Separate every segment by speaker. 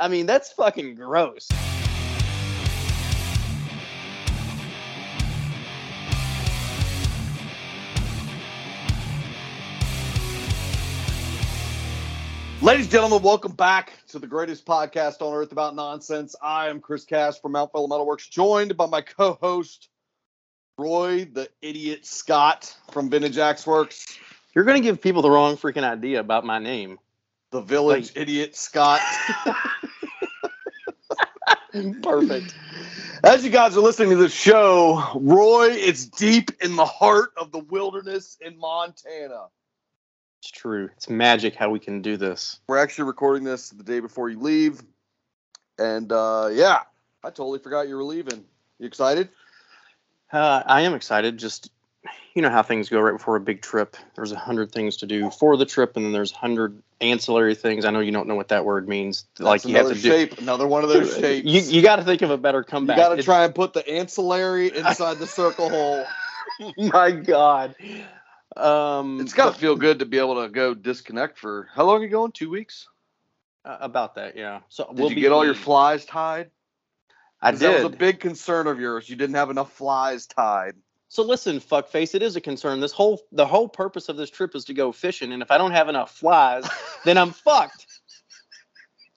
Speaker 1: I mean, that's fucking gross.
Speaker 2: Ladies and gentlemen, welcome back to the greatest podcast on earth about nonsense. I am Chris Cash from Mount Fellow Metalworks, joined by my co-host Roy, the idiot Scott from Vintage Axe Works,
Speaker 1: You're gonna give people the wrong freaking idea about my name.
Speaker 2: The village idiot Scott.
Speaker 1: Perfect.
Speaker 2: As you guys are listening to this show, Roy is deep in the heart of the wilderness in Montana.
Speaker 1: It's true. It's magic how we can do this.
Speaker 2: We're actually recording this the day before you leave. And uh, yeah, I totally forgot you were leaving. You excited?
Speaker 1: Uh, I am excited. Just you know how things go right before a big trip. There's a hundred things to do for the trip, and then there's a hundred ancillary things. I know you don't know what that word means. like you have to do.
Speaker 2: another one of those shapes.
Speaker 1: You you got to think of a better comeback.
Speaker 2: You got to try and put the ancillary inside the circle hole.
Speaker 1: My God. Um,
Speaker 2: It's got to feel good to be able to go disconnect for how long are you going? Two weeks?
Speaker 1: uh, about that. Yeah. So
Speaker 2: Did
Speaker 1: we'll
Speaker 2: you get all your flies tied?
Speaker 1: I
Speaker 2: 'Cause That was a big concern of yours. You didn't have enough flies tied.
Speaker 1: So listen, fuckface, it is a concern. This whole the whole purpose of this trip is to go fishing, and if I don't have enough flies, then I'm fucked.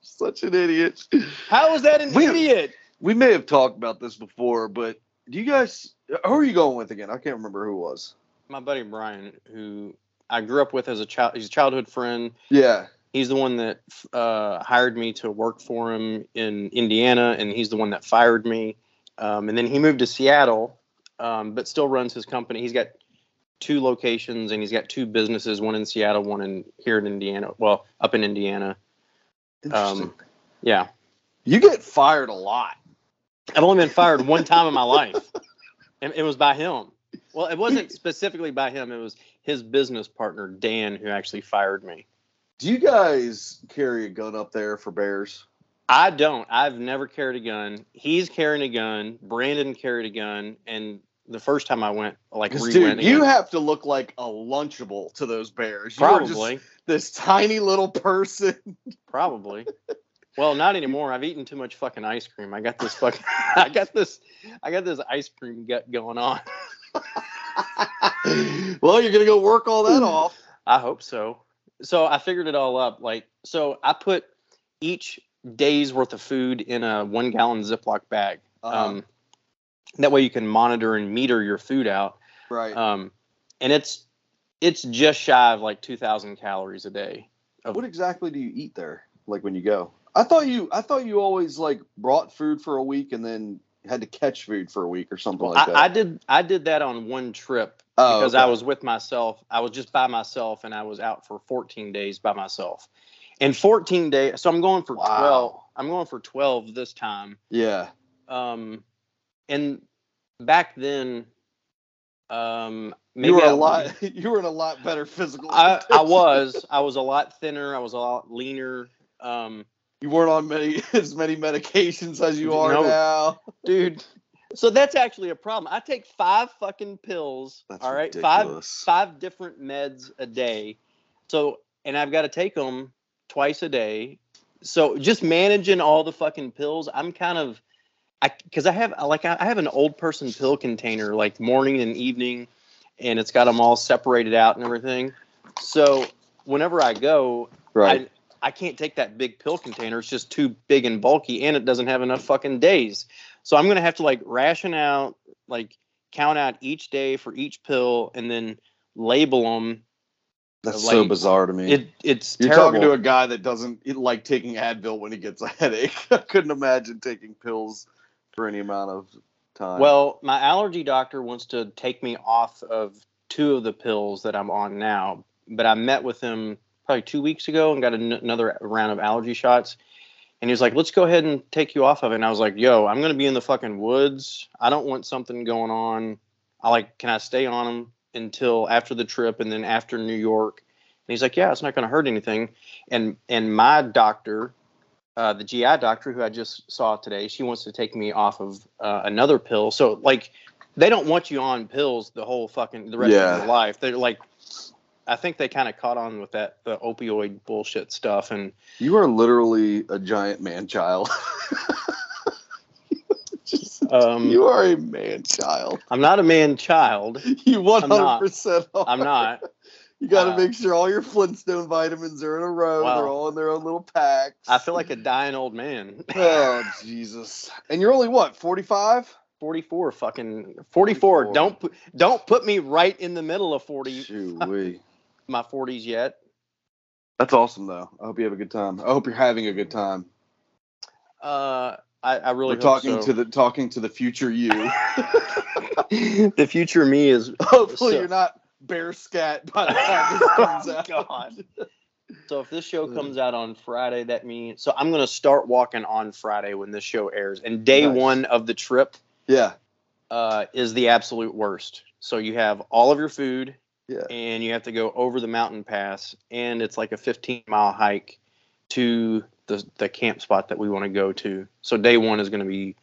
Speaker 2: Such an idiot.
Speaker 1: How is that an
Speaker 2: We-
Speaker 1: idiot?
Speaker 2: We may have talked about this before, but do you guys? Who are you going with again? I can't remember who it was.
Speaker 1: My buddy Brian, who I grew up with as a child, he's a childhood friend.
Speaker 2: Yeah.
Speaker 1: He's the one that uh, hired me to work for him in Indiana, and he's the one that fired me. Um, and then he moved to Seattle, um, but still runs his company. He's got two locations, and he's got two businesses: one in Seattle, one in here in Indiana. Well, up in Indiana.
Speaker 2: Interesting.
Speaker 1: Um, yeah,
Speaker 2: you get fired a lot.
Speaker 1: I've only been fired one time in my life, and it was by him. Well, it wasn't specifically by him; it was his business partner Dan who actually fired me.
Speaker 2: Do you guys carry a gun up there for bears?
Speaker 1: I don't. I've never carried a gun. He's carrying a gun. Brandon carried a gun, and the first time I went, like re-went
Speaker 2: dude, you
Speaker 1: again.
Speaker 2: have to look like a lunchable to those bears. You
Speaker 1: probably,
Speaker 2: this tiny little person.
Speaker 1: probably. Well, not anymore. I've eaten too much fucking ice cream. I got this fucking. I got this. I got this ice cream gut going on.
Speaker 2: well, you're gonna go work all that off.
Speaker 1: I hope so. So I figured it all up. Like, so I put each day's worth of food in a one gallon Ziploc bag.
Speaker 2: Uh-huh.
Speaker 1: Um, that way you can monitor and meter your food out.
Speaker 2: right.
Speaker 1: Um, and it's it's just shy of like 2,000 calories a day.
Speaker 2: what exactly do you eat there? Like when you go? I thought you I thought you always like brought food for a week and then had to catch food for a week or something like that.
Speaker 1: I, I did I did that on one trip
Speaker 2: Oh,
Speaker 1: because
Speaker 2: okay.
Speaker 1: I was with myself. I was just by myself, and I was out for 14 days by myself. And 14 days, so I'm going for
Speaker 2: Wow.
Speaker 1: 12. I'm going for 12 this time.
Speaker 2: Yeah.
Speaker 1: um and back then um maybe
Speaker 2: you were
Speaker 1: I,
Speaker 2: a lot you were in a lot better physical
Speaker 1: I, I was. I was a lot thinner. I was a lot leaner. Um
Speaker 2: You weren't on many as many medications as you are
Speaker 1: No.
Speaker 2: now.
Speaker 1: dude. So that's actually a problem. I take five fucking pills
Speaker 2: That's
Speaker 1: all right?
Speaker 2: Ridiculous.
Speaker 1: five five different meds a day. So and i've got to take them twice a day. So just managing all the fucking pills i'm kind of i because i have like I, I have an old person pill container like morning and evening and it's got them all separated out and everything so whenever i go
Speaker 2: Right.
Speaker 1: I, I can't take that big pill container. It's just too big and bulky, and it doesn't have enough fucking days. So I'm gonna have to like ration out, like count out each day for each pill, and then label them.
Speaker 2: That's
Speaker 1: like,
Speaker 2: so bizarre to me.
Speaker 1: It it's
Speaker 2: You're
Speaker 1: terrible.
Speaker 2: talking to a guy that doesn't like taking Advil when he gets a headache. I couldn't imagine taking pills for any amount of time.
Speaker 1: well, my allergy doctor wants to take me off of two of the pills that I'm on now, but I met with him probably two weeks ago and got an- another round of allergy shots. And he was like, let's go ahead and take you off of it. And I was like, yo, I'm going to be in the fucking woods. I don't want something going on. I like, can I stay on them until after the trip and then after New York? And he's like, yeah, it's not going to hurt anything. And, and my doctor, uh, the GI doctor who I just saw today, she wants to take me off of uh, another pill. So like, they don't want you on pills the whole fucking, the rest
Speaker 2: Yeah.
Speaker 1: of your life. They're like, I think they kind of caught on with that the opioid bullshit stuff, and
Speaker 2: You are literally a giant man child.
Speaker 1: Um,
Speaker 2: you are a man child.
Speaker 1: I'm not a man child.
Speaker 2: You 100%
Speaker 1: not.
Speaker 2: are.
Speaker 1: I'm not.
Speaker 2: You got to
Speaker 1: Uh,
Speaker 2: make sure all your Flintstone vitamins are in a row.
Speaker 1: Wow.
Speaker 2: They're all in their own little packs.
Speaker 1: I feel like a dying old man.
Speaker 2: oh Jesus! And you're only what? 45?
Speaker 1: 44, fucking 44.
Speaker 2: 44.
Speaker 1: Don't put don't put me right in the middle of 40
Speaker 2: Shoo-wee.
Speaker 1: my 40s yet.
Speaker 2: That's awesome though. I hope you have a good time. I hope you're having a good time.
Speaker 1: Uh, I, I really
Speaker 2: We're talking
Speaker 1: so.
Speaker 2: to the talking to the future you.
Speaker 1: the future me is
Speaker 2: Hopefully
Speaker 1: So-
Speaker 2: you're not bear scat by the time this comes
Speaker 1: Oh,
Speaker 2: out.
Speaker 1: God. So if this show comes out on Friday, that means so I'm gonna start walking on Friday when this show airs. And day
Speaker 2: Nice.
Speaker 1: one of the trip
Speaker 2: Yeah.
Speaker 1: uh, is the absolute worst. So you have all of your food,
Speaker 2: Yeah.
Speaker 1: and you have to go over the mountain pass, and it's like a 15 mile hike to the the camp spot that we want to go to. So day one is gonna be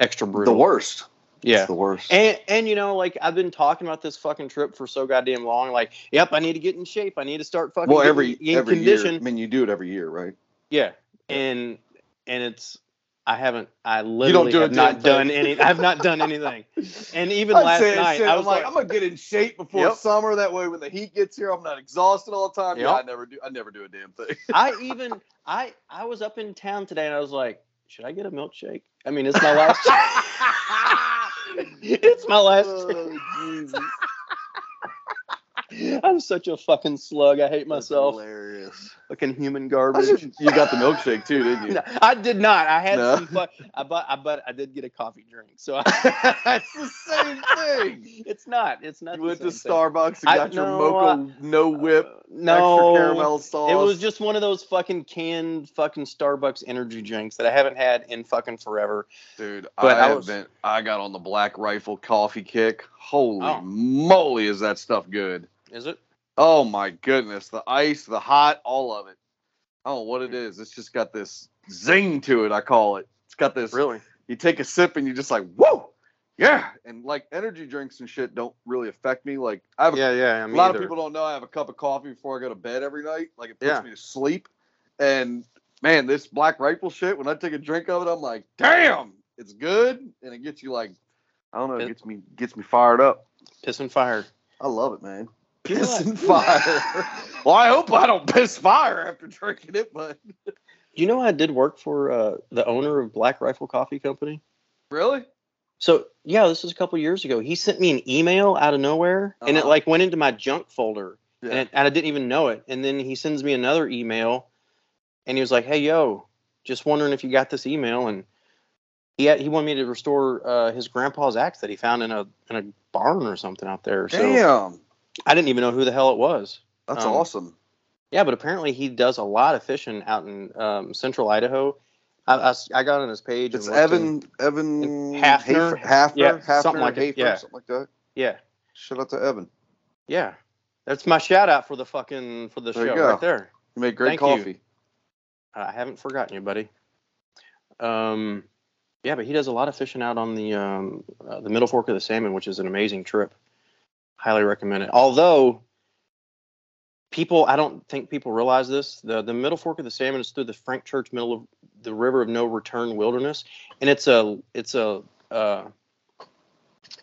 Speaker 1: extra brutal.
Speaker 2: The worst.
Speaker 1: Yeah.
Speaker 2: It's the worst.
Speaker 1: And and you know, like I've been talking about this fucking trip for so goddamn long. Like, yep, I need to get in shape. I need to start fucking
Speaker 2: well, every
Speaker 1: in
Speaker 2: every
Speaker 1: condition.
Speaker 2: year. I mean, you do it every year, right?
Speaker 1: Yeah, and and it's I haven't I literally
Speaker 2: do
Speaker 1: have not done any. I've not done anything. And even
Speaker 2: I'd
Speaker 1: last night, I
Speaker 2: I'm
Speaker 1: was
Speaker 2: like,
Speaker 1: like,
Speaker 2: I'm gonna get in shape before
Speaker 1: Yep.
Speaker 2: summer. That way, when the heat gets here, I'm not exhausted all the time. Yeah, I never do. I never do a damn thing.
Speaker 1: I even I I was up in town today, and I was like, should I get a milkshake? I mean, it's my last. it's my last.
Speaker 2: oh, Jesus.
Speaker 1: I'm such a fucking slug. I hate
Speaker 2: That's
Speaker 1: myself.
Speaker 2: hilarious.
Speaker 1: Fucking human garbage.
Speaker 2: you got the milkshake too, didn't you?
Speaker 1: No, I did not. I had
Speaker 2: No?
Speaker 1: some. I but I but I did get a coffee drink. So I,
Speaker 2: That's the same thing.
Speaker 1: it's not. It's not.
Speaker 2: You went to
Speaker 1: same thing.
Speaker 2: Starbucks and
Speaker 1: I-
Speaker 2: got your
Speaker 1: no,
Speaker 2: mocha no whip
Speaker 1: Uh, no
Speaker 2: caramel sauce.
Speaker 1: It was just one of those fucking canned fucking Starbucks energy drinks that I haven't had in fucking forever.
Speaker 2: Dude,
Speaker 1: But
Speaker 2: I,
Speaker 1: I
Speaker 2: have
Speaker 1: was-
Speaker 2: been. I got on the Black Rifle coffee kick. Holy
Speaker 1: Oh.
Speaker 2: moly, is that stuff good?
Speaker 1: Is it?
Speaker 2: Oh my goodness, the ice, the hot, all of it. Oh, what it hmm. is. It's just got this zing to it. I call it. It's got this.
Speaker 1: Really?
Speaker 2: You take a sip and you're just like, whoa, yeah. And like energy drinks and shit don't really affect me. Like I have a
Speaker 1: Yeah, yeah. I
Speaker 2: a lot of people don't know I have a cup of coffee before I go to bed every night. Like it puts
Speaker 1: Yeah.
Speaker 2: me to sleep. And man, this black rifle shit, when I take a drink of it, I'm like, damn, it's good. And it gets you like, I don't know, it
Speaker 1: It-
Speaker 2: gets me gets me fired up.
Speaker 1: piss and fire.
Speaker 2: I love it, man.
Speaker 1: You
Speaker 2: Piss and fire. well, I hope I don't piss fire after drinking it, but
Speaker 1: You know, I did work for uh, the owner of Black Rifle Coffee Company.
Speaker 2: really?
Speaker 1: So yeah, this was a couple years ago. He sent me an email out of nowhere, and it
Speaker 2: Uh-huh.
Speaker 1: like went into my junk folder,
Speaker 2: Yeah.
Speaker 1: and, it, and I didn't even know it. And then he sends me another email, and he was like, "Hey, yo, just wondering if you got this email." And he had, he wanted me to restore uh, his grandpa's axe that he found in a in a barn or something out there. So
Speaker 2: Damn.
Speaker 1: I didn't even know who the hell it was.
Speaker 2: That's
Speaker 1: Um,
Speaker 2: awesome.
Speaker 1: Yeah, but apparently he does a lot of fishing out in um, central Idaho. I I got on his page.
Speaker 2: It's Evan
Speaker 1: and-
Speaker 2: Evan
Speaker 1: Hafner?
Speaker 2: Hafer, Hafner,
Speaker 1: Yeah,
Speaker 2: Hafner,
Speaker 1: something like
Speaker 2: Hafer,
Speaker 1: yeah.
Speaker 2: something like that.
Speaker 1: yeah,
Speaker 2: Shout out to Evan.
Speaker 1: yeah. That's my shout out for the fucking for the
Speaker 2: There you
Speaker 1: show right there.
Speaker 2: You make great
Speaker 1: Thank you.
Speaker 2: coffee.
Speaker 1: I haven't forgotten you, buddy. Um, yeah, but he does a lot of fishing out on the um, uh, the Middle Fork of the Salmon, which is an amazing trip. Highly recommend it. Although people, I don't think people realize this. the The Middle Fork of the Salmon is through the Frank Church middle of the River of No Return Wilderness, and it's a it's a uh,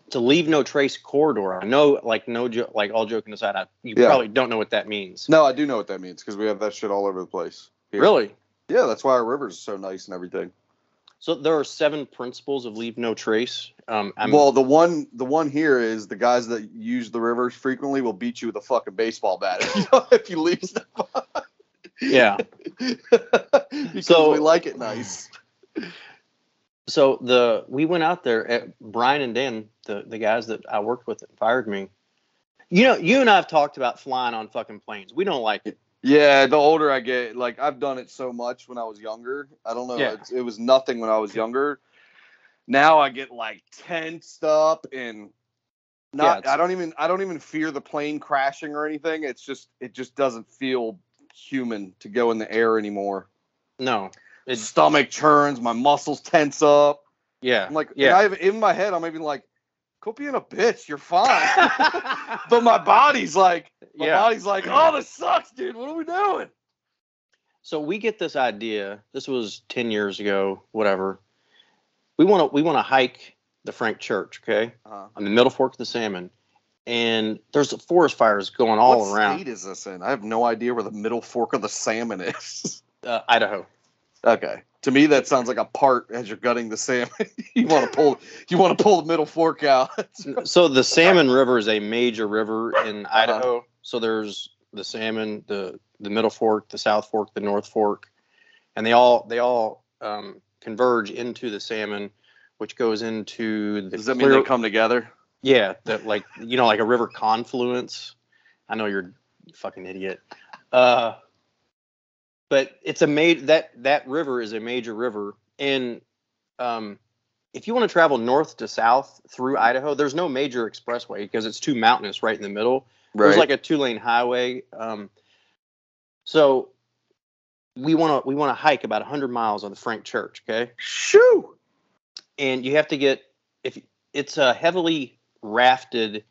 Speaker 1: to leave no trace corridor. I know, like no jo- like all joking aside, I, you
Speaker 2: Yeah.
Speaker 1: probably don't know what that means.
Speaker 2: No, I do know what that means because we have that shit all over the place. here.
Speaker 1: Really?
Speaker 2: Yeah, that's why our rivers are so nice and everything.
Speaker 1: So there are seven principles of leave no trace. Um,
Speaker 2: well, the one the one here is the guys that use the rivers frequently will beat you with a fucking baseball bat if you, if you leave stuff.
Speaker 1: yeah.
Speaker 2: because
Speaker 1: So-
Speaker 2: we like it nice.
Speaker 1: So the we went out there at Brian and Dan, the the guys that I worked with that fired me. You know, you and I have talked about flying on fucking planes. We don't like it.
Speaker 2: Yeah, the older I get, like I've done it so much when I was younger. I don't know.
Speaker 1: Yeah.
Speaker 2: It was nothing when I was younger. Now I get like tensed up and not.
Speaker 1: it's-
Speaker 2: I don't even. I don't even fear the plane crashing or anything. It's just. It just doesn't feel human to go in the air anymore.
Speaker 1: No. It's
Speaker 2: Stomach churns. My muscles tense up.
Speaker 1: yeah.
Speaker 2: I'm like,
Speaker 1: yeah.
Speaker 2: yeah. I have, in my head, I'm even like, quit being a bitch. You're fine. but my body's like, my
Speaker 1: Yeah.
Speaker 2: body's like, oh, this sucks, dude. What are we doing?
Speaker 1: So we get this idea. This was ten years ago, whatever. We want to we want to hike the Frank Church, okay,
Speaker 2: Uh,
Speaker 1: on the Middle Fork of the Salmon, and there's forest fires going all
Speaker 2: what
Speaker 1: around
Speaker 2: state is this in? I have no idea where the middle fork of the salmon is.
Speaker 1: uh, Idaho.
Speaker 2: okay. To me, that sounds like a part as you're gutting the salmon. you want to pull, you want to pull the middle fork out.
Speaker 1: So the Salmon River is a major river in
Speaker 2: Uh-huh.
Speaker 1: Idaho. So there's the Salmon, the the Middle Fork, the South Fork, the North Fork, and they all they all um, converge into the Salmon, which goes into the.
Speaker 2: Does that mean they come together?
Speaker 1: Yeah, that like you know like a river confluence. I know you're fucking idiot. Uh, but it's a made that that river is a major river, and um, if you want to travel north to south through Idaho, there's no major expressway because it's too mountainous right in the middle. There's like a two lane highway. Um, so we want to we want to hike about 100 miles on the Frank Church. Okay
Speaker 2: shoo.
Speaker 1: and you have to get if it's a heavily rafted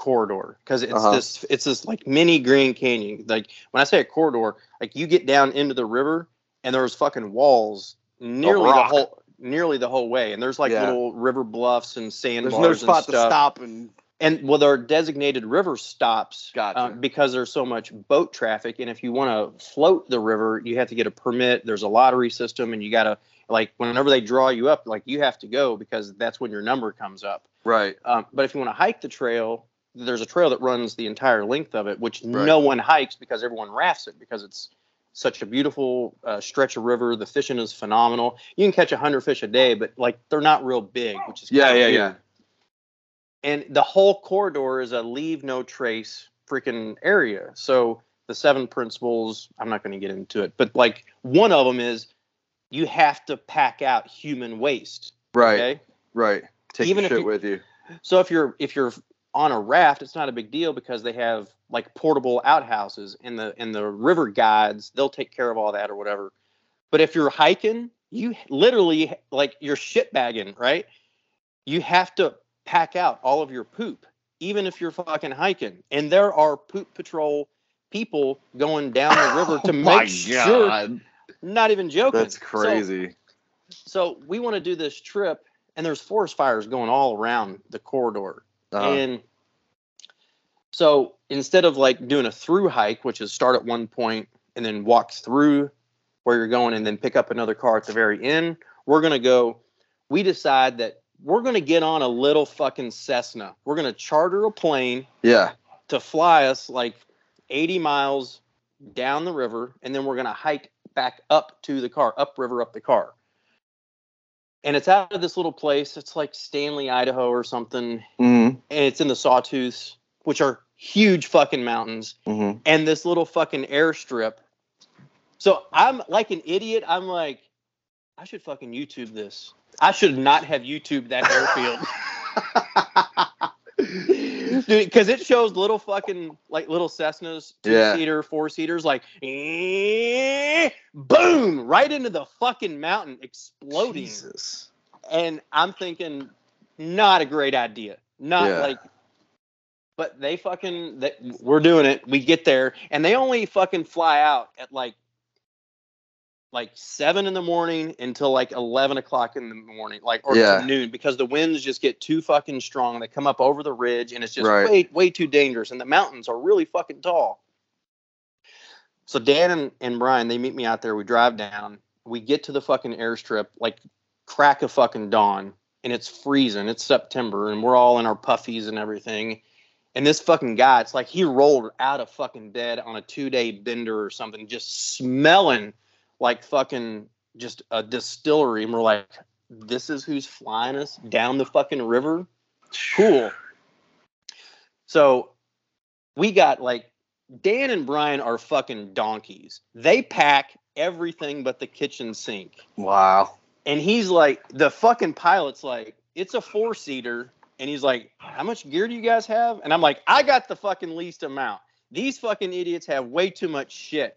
Speaker 1: corridor because it's
Speaker 2: Uh-huh.
Speaker 1: this it's this like mini Grand Canyon. Like when I say a corridor, like you get down into the river and there's fucking walls nearly the whole nearly the whole way, and there's like
Speaker 2: Yeah.
Speaker 1: little river bluffs and
Speaker 2: sand.
Speaker 1: There's
Speaker 2: no spot to stop and
Speaker 1: And well, there are designated river stops
Speaker 2: Gotcha.
Speaker 1: uh, because there's so much boat traffic. And if you want to float the river, you have to get a permit. There's a lottery system, and you got to like whenever they draw you up, like you have to go because that's when your number comes up.
Speaker 2: right.
Speaker 1: Um, but if you want to hike the trail, there's a trail that runs the entire length of it, which
Speaker 2: Right.
Speaker 1: no one hikes because everyone rafts it because it's such a beautiful uh, stretch of river. The fishing is phenomenal. You can catch a hundred fish a day, but like they're not real big, which is
Speaker 2: Yeah, yeah,
Speaker 1: weird
Speaker 2: yeah.
Speaker 1: and the whole corridor is a leave no trace freaking area. So the seven principles, I'm not going to get into it, but like one of them is you have to pack out human waste.
Speaker 2: Right.
Speaker 1: Okay.
Speaker 2: Right. Take
Speaker 1: Even
Speaker 2: shit
Speaker 1: you-
Speaker 2: with you.
Speaker 1: So if you're if you're on a raft, it's not a big deal because they have like portable outhouses and the and the river guides, they'll take care of all that or whatever. But if you're hiking, you literally like you're shit bagging, right? You have to pack out all of your poop, even if you're fucking hiking. And there are poop patrol people going down the river oh to
Speaker 2: Oh
Speaker 1: make sure.
Speaker 2: God.
Speaker 1: Not even joking.
Speaker 2: That's
Speaker 1: So-
Speaker 2: crazy.
Speaker 1: so we want to do this trip and there's forest fires going all around the corridor
Speaker 2: Uh-huh.
Speaker 1: and so instead of like doing a through hike which is start at one point and then walk through where you're going and then pick up another car at the very end we're going to go we decide that we're going to get on a little fucking cessna we're going to charter a plane
Speaker 2: yeah.
Speaker 1: to fly us like 80 miles down the river and then we're going to hike back up to the car upriver up the car and it's out of this little place it's like stanley idaho or something
Speaker 2: Mm-hmm.
Speaker 1: and it's in the sawtooths which are huge fucking mountains
Speaker 2: Mm-hmm.
Speaker 1: and this little fucking airstrip so i'm like an idiot i'm like i should fucking youtube this i should not have youtube that airfield Dude, because it shows little fucking like little Cessnas, two
Speaker 2: Yeah.
Speaker 1: seater, four seaters, like eh, boom, right into the fucking mountain, exploding.
Speaker 2: Jesus.
Speaker 1: And I'm thinking, not a great idea. Not
Speaker 2: Yeah.
Speaker 1: like, but they fucking, they, we're doing it. We get there, and they only fucking fly out at like, like seven in the morning until like eleven o'clock in the morning, like or
Speaker 2: Yeah.
Speaker 1: noon, because the winds just get too fucking strong. They come up over the ridge, and it's just
Speaker 2: Right.
Speaker 1: way, way too dangerous. And the mountains are really fucking tall. So Dan and, and Brian, they meet me out there. We drive down. We get to the fucking airstrip, like crack of fucking dawn, and it's freezing. It's September, and we're all in our puffies and everything. And this fucking guy, it's like he rolled out of fucking bed on a two day bender or something, just smelling like fucking just a distillery. And we're like, this is who's flying us down the fucking river? Cool. So we got like Dan and Brian are fucking donkeys. They pack everything but the kitchen sink.
Speaker 2: Wow.
Speaker 1: And he's like, the fucking pilot's like, it's a four seater. And he's like, how much gear do you guys have? And I'm like, I got the fucking least amount. These fucking idiots have way too much shit.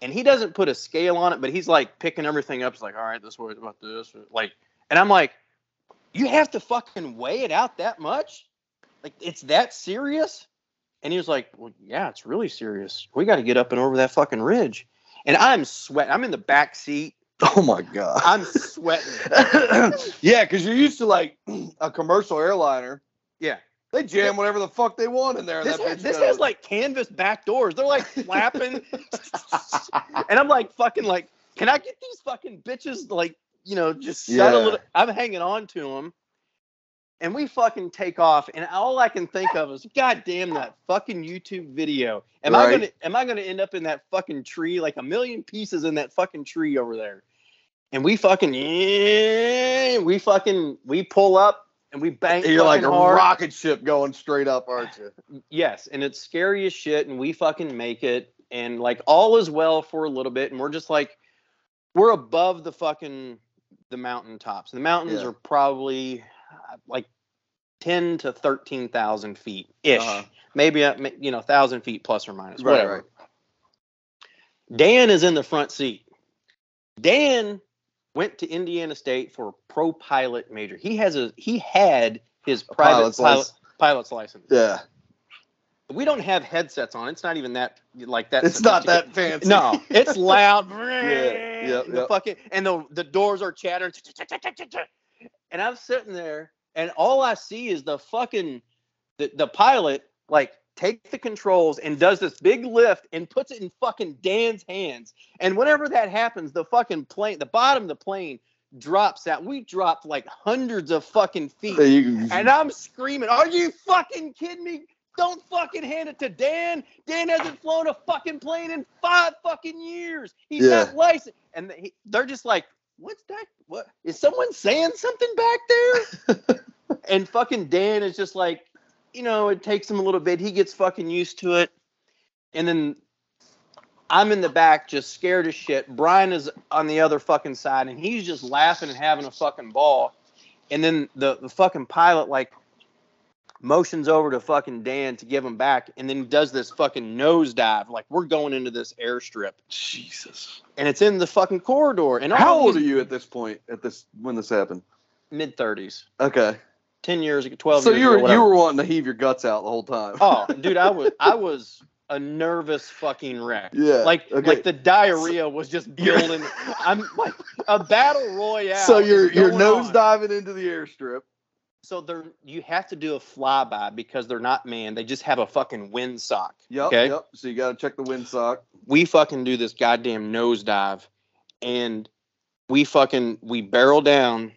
Speaker 1: And he doesn't put a scale on it, but he's like picking everything up. It's like, all right, this worries about this. Like, and I'm like, You have to fucking weigh it out that much? Like it's that serious? And he was like, Well, yeah, it's really serious. We got to get up and over that fucking ridge. And I'm sweating. I'm in the back seat.
Speaker 2: Oh my god.
Speaker 1: I'm sweating.
Speaker 2: yeah, because you're used to like a commercial airliner.
Speaker 1: Yeah.
Speaker 2: They jam whatever the fuck they want in there.
Speaker 1: This, has, this has like canvas back doors. They're like flapping. and I'm like fucking like, can I get these fucking bitches like, you know, just shut
Speaker 2: Yeah.
Speaker 1: a little? I'm hanging on to them. And we fucking take off, and all I can think of is, God damn that fucking YouTube video. Am I gonna am I gonna end up in that fucking tree, like a million pieces in that fucking tree over there? And we fucking we fucking we pull up and we bang.
Speaker 2: You're like a
Speaker 1: hard.
Speaker 2: rocket ship going straight up, aren't you?
Speaker 1: Yes, and it's scary as shit, and we fucking make it, and like all is well for a little bit, and we're just like we're above the fucking the mountain tops. The mountains
Speaker 2: Yeah.
Speaker 1: are probably uh, like ten to thirteen thousand feet ish,
Speaker 2: Uh-huh.
Speaker 1: maybe uh, you know thousand feet plus or minus,
Speaker 2: Right,
Speaker 1: whatever. Dan is in the front seat. Dan went to Indiana State for a pro pilot major. He has a he had his
Speaker 2: A
Speaker 1: private
Speaker 2: pilot's
Speaker 1: pilot,
Speaker 2: license.
Speaker 1: pilot's license
Speaker 2: Yeah.
Speaker 1: we don't have headsets on. It's not even that like that.
Speaker 2: It's not that fancy.
Speaker 1: No, it's loud.
Speaker 2: yep,
Speaker 1: the
Speaker 2: yep.
Speaker 1: fucking and the the doors are chattering. And I'm sitting there, and all I see is the fucking the, the pilot like take the controls and does this big lift and puts it in fucking Dan's hands. And whenever that happens, the fucking plane, the bottom of the plane drops out. We dropped like hundreds of fucking feet. And I'm screaming, Are you fucking kidding me? Don't fucking hand it to Dan. Dan hasn't flown a fucking plane in five fucking years. He's
Speaker 2: Yeah.
Speaker 1: not licensed. And he, they're just like, What's that? What is someone saying something back there? and fucking Dan is just like, you know, it takes him a little bit. He gets fucking used to it. And then I'm in the back just scared as shit. Brian is on the other fucking side and he's just laughing and having a fucking ball. And then the, the fucking pilot like motions over to fucking Dan to give him back and then does this fucking nosedive like we're going into this airstrip
Speaker 2: Jesus.
Speaker 1: and it's in the fucking corridor and
Speaker 2: How old are you at this point? At this when this happened?
Speaker 1: mid 30s
Speaker 2: Okay.
Speaker 1: 10 years ago 12
Speaker 2: So
Speaker 1: years
Speaker 2: you
Speaker 1: ago,
Speaker 2: were you were wanting to heave your guts out the whole time.
Speaker 1: oh dude I was I was a nervous fucking wreck
Speaker 2: yeah.
Speaker 1: like
Speaker 2: okay.
Speaker 1: like the diarrhea was just building I'm like a battle royale
Speaker 2: so you're you're nose
Speaker 1: on.
Speaker 2: diving into the airstrip.
Speaker 1: so they're you have to do a flyby because they're not manned they just have a fucking windsock
Speaker 2: Yep.
Speaker 1: okay
Speaker 2: Yep. So you got to check the windsock.
Speaker 1: we fucking do this goddamn nosedive and we fucking we barrel down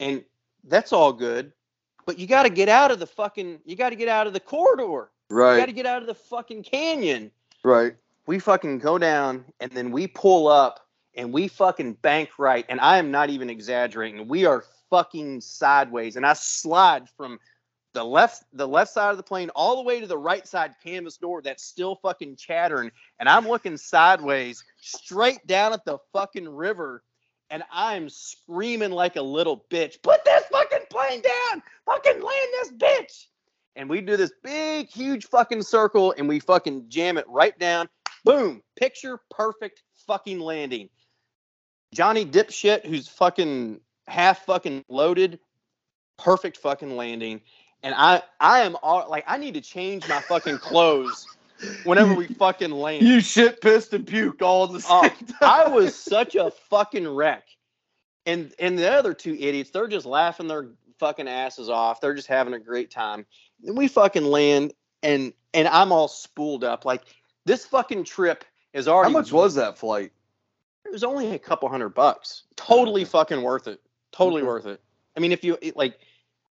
Speaker 1: and that's all good but you got to get out of the fucking you got to get out of the corridor Right. you got to get out of the fucking canyon
Speaker 2: Right.
Speaker 1: we fucking go down and then we pull up and we fucking bank right and i am not even exaggerating we are fucking sideways and i slide from the left the left side of the plane all the way to the right side canvas door that's still fucking chattering and i'm looking sideways straight down at the fucking river and i'm screaming like a little bitch put this fucking plane down. Fucking land this bitch. And we do this big huge fucking circle and we fucking jam it right down. Boom. Picture perfect fucking landing. Johnny dipshit who's fucking half fucking loaded perfect fucking landing. And i i am all like i need to change my fucking clothes whenever we fucking land.
Speaker 2: You shit, pissed, and puked all the oh, same
Speaker 1: Oh,
Speaker 2: time.
Speaker 1: I was such a fucking wreck. And and the other two idiots, they're just laughing their fucking asses off. They're just having a great time. And we fucking land and and I'm all spooled up. Like this fucking trip is already.
Speaker 2: How much was that flight?
Speaker 1: it was only a couple hundred bucks. Totally fucking worth it. Totally
Speaker 2: Okay.
Speaker 1: worth it. I mean, if you like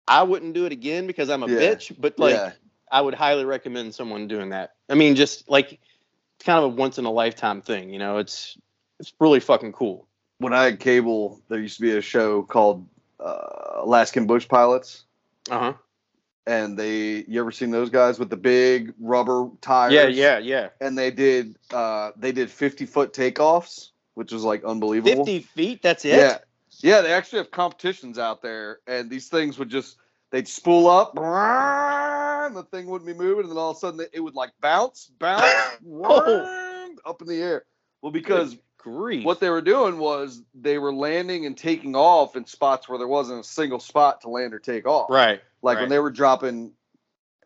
Speaker 1: I wouldn't do it again because I'm a
Speaker 2: Yeah.
Speaker 1: bitch, but like
Speaker 2: yeah.
Speaker 1: I would highly recommend someone doing that. I mean, just like it's kind of a once in a lifetime thing, you know. It's it's really fucking cool.
Speaker 2: When I had cable, there used to be a show called uh, Alaskan Bush Pilots.
Speaker 1: Uh huh.
Speaker 2: and they you ever seen those guys with the big rubber tires
Speaker 1: Yeah, yeah, yeah.
Speaker 2: and they did uh they did 50 foot takeoffs which was like unbelievable
Speaker 1: Fifty feet. That's it.
Speaker 2: yeah yeah they actually have competitions out there and these things would just they'd spool up and the thing wouldn't be moving and then all of a sudden it would like bounce bounce up in the air well because
Speaker 1: grief.
Speaker 2: what they were doing was they were landing and taking off in spots where there wasn't a single spot to land or take off.
Speaker 1: right.
Speaker 2: Like
Speaker 1: right.
Speaker 2: when they were dropping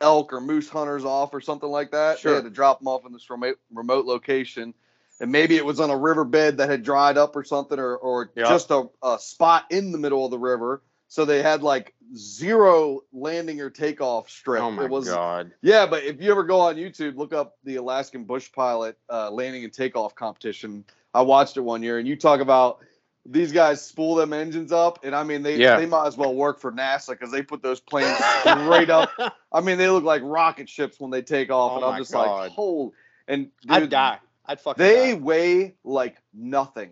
Speaker 2: elk or moose hunters off or something like that,
Speaker 1: Sure.
Speaker 2: they had to drop them off in this remote remote location. And maybe it was on a riverbed that had dried up or something, or or
Speaker 1: Yeah.
Speaker 2: just a, a spot in the middle of the river. So they had like zero landing or takeoff strip.
Speaker 1: Oh my
Speaker 2: it was
Speaker 1: god.
Speaker 2: yeah, but if you ever go on YouTube, look up the Alaskan Bush Pilot uh, landing and takeoff competition. I watched it one year, and you talk about these guys spool them engines up, and I mean they
Speaker 1: Yeah.
Speaker 2: they might as well work for NASA because they put those planes straight up. I mean they look like rocket ships when they take off,
Speaker 1: Oh
Speaker 2: and I'm just
Speaker 1: God.
Speaker 2: like, hold. And
Speaker 1: I'd die. I'd fucking
Speaker 2: They
Speaker 1: die.
Speaker 2: weigh like nothing,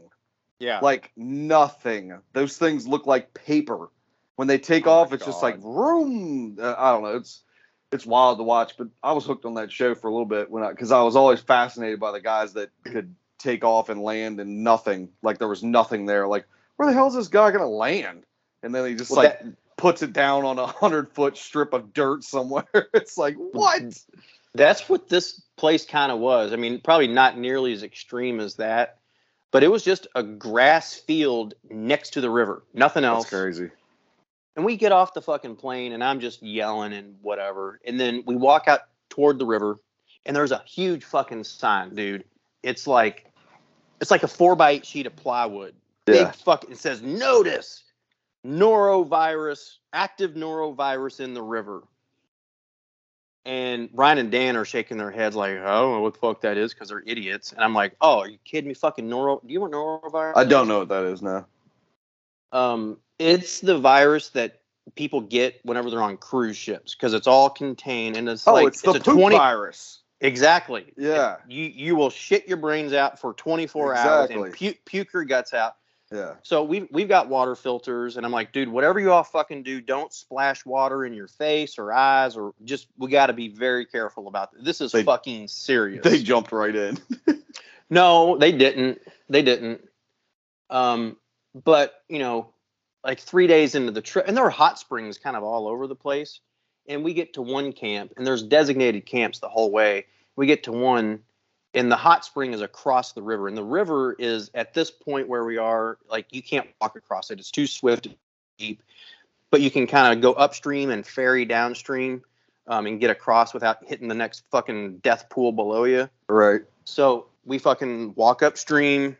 Speaker 1: Yeah.
Speaker 2: like nothing. Those things look like paper. When they take
Speaker 1: Oh
Speaker 2: off, it's just like room. Uh, I don't know. It's it's wild to watch, but I was hooked on that show for a little bit when I because I was always fascinated by the guys that could take off and land and nothing. Like there was nothing there. Like where the hell is this guy gonna land? And then he just
Speaker 1: Well,
Speaker 2: like
Speaker 1: that-
Speaker 2: puts it down on a hundred foot strip of dirt somewhere. it's like what?
Speaker 1: That's what this place kind of was. I mean, probably not nearly as extreme as that, but it was just a grass field next to the river. Nothing else.
Speaker 2: That's crazy.
Speaker 1: And we get off the fucking plane and I'm just yelling and whatever. And then we walk out toward the river and there's a huge fucking sign, dude. It's like it's like a four by eight sheet of plywood.
Speaker 2: Yeah.
Speaker 1: Big fucking it says notice norovirus, active norovirus in the river. And Brian and Dan are shaking their heads like, I don't know what the fuck that is because they're idiots. And I'm like, oh, are you kidding me? Fucking noro. Do you want norovirus?
Speaker 2: I don't know what that is now.
Speaker 1: Um, it's the virus that people get whenever they're on cruise ships because it's all contained and it's
Speaker 2: Oh,
Speaker 1: like
Speaker 2: it's the
Speaker 1: a
Speaker 2: poop virus.
Speaker 1: Exactly.
Speaker 2: Yeah.
Speaker 1: You you will shit your brains out for 24 hours and
Speaker 2: Exactly.
Speaker 1: pu- puke your guts out.
Speaker 2: Yeah.
Speaker 1: So we've we've got water filters, and I'm like, dude, whatever you all fucking do, don't splash water in your face or eyes, or just we got to be very careful about this. This is
Speaker 2: They-
Speaker 1: fucking serious.
Speaker 2: They jumped right in.
Speaker 1: no, they didn't. They didn't. Um, but you know, like three days into the trip, and there were hot springs kind of all over the place. And we get to one camp, and there's designated camps the whole way. We get to one, and the hot spring is across the river, and the river is at this point where we are, like you can't walk across it; it's too swift, and deep. But you can kind of go upstream and ferry downstream, um, and get across without hitting the next fucking death pool below you.
Speaker 2: Right.
Speaker 1: So we fucking walk upstream,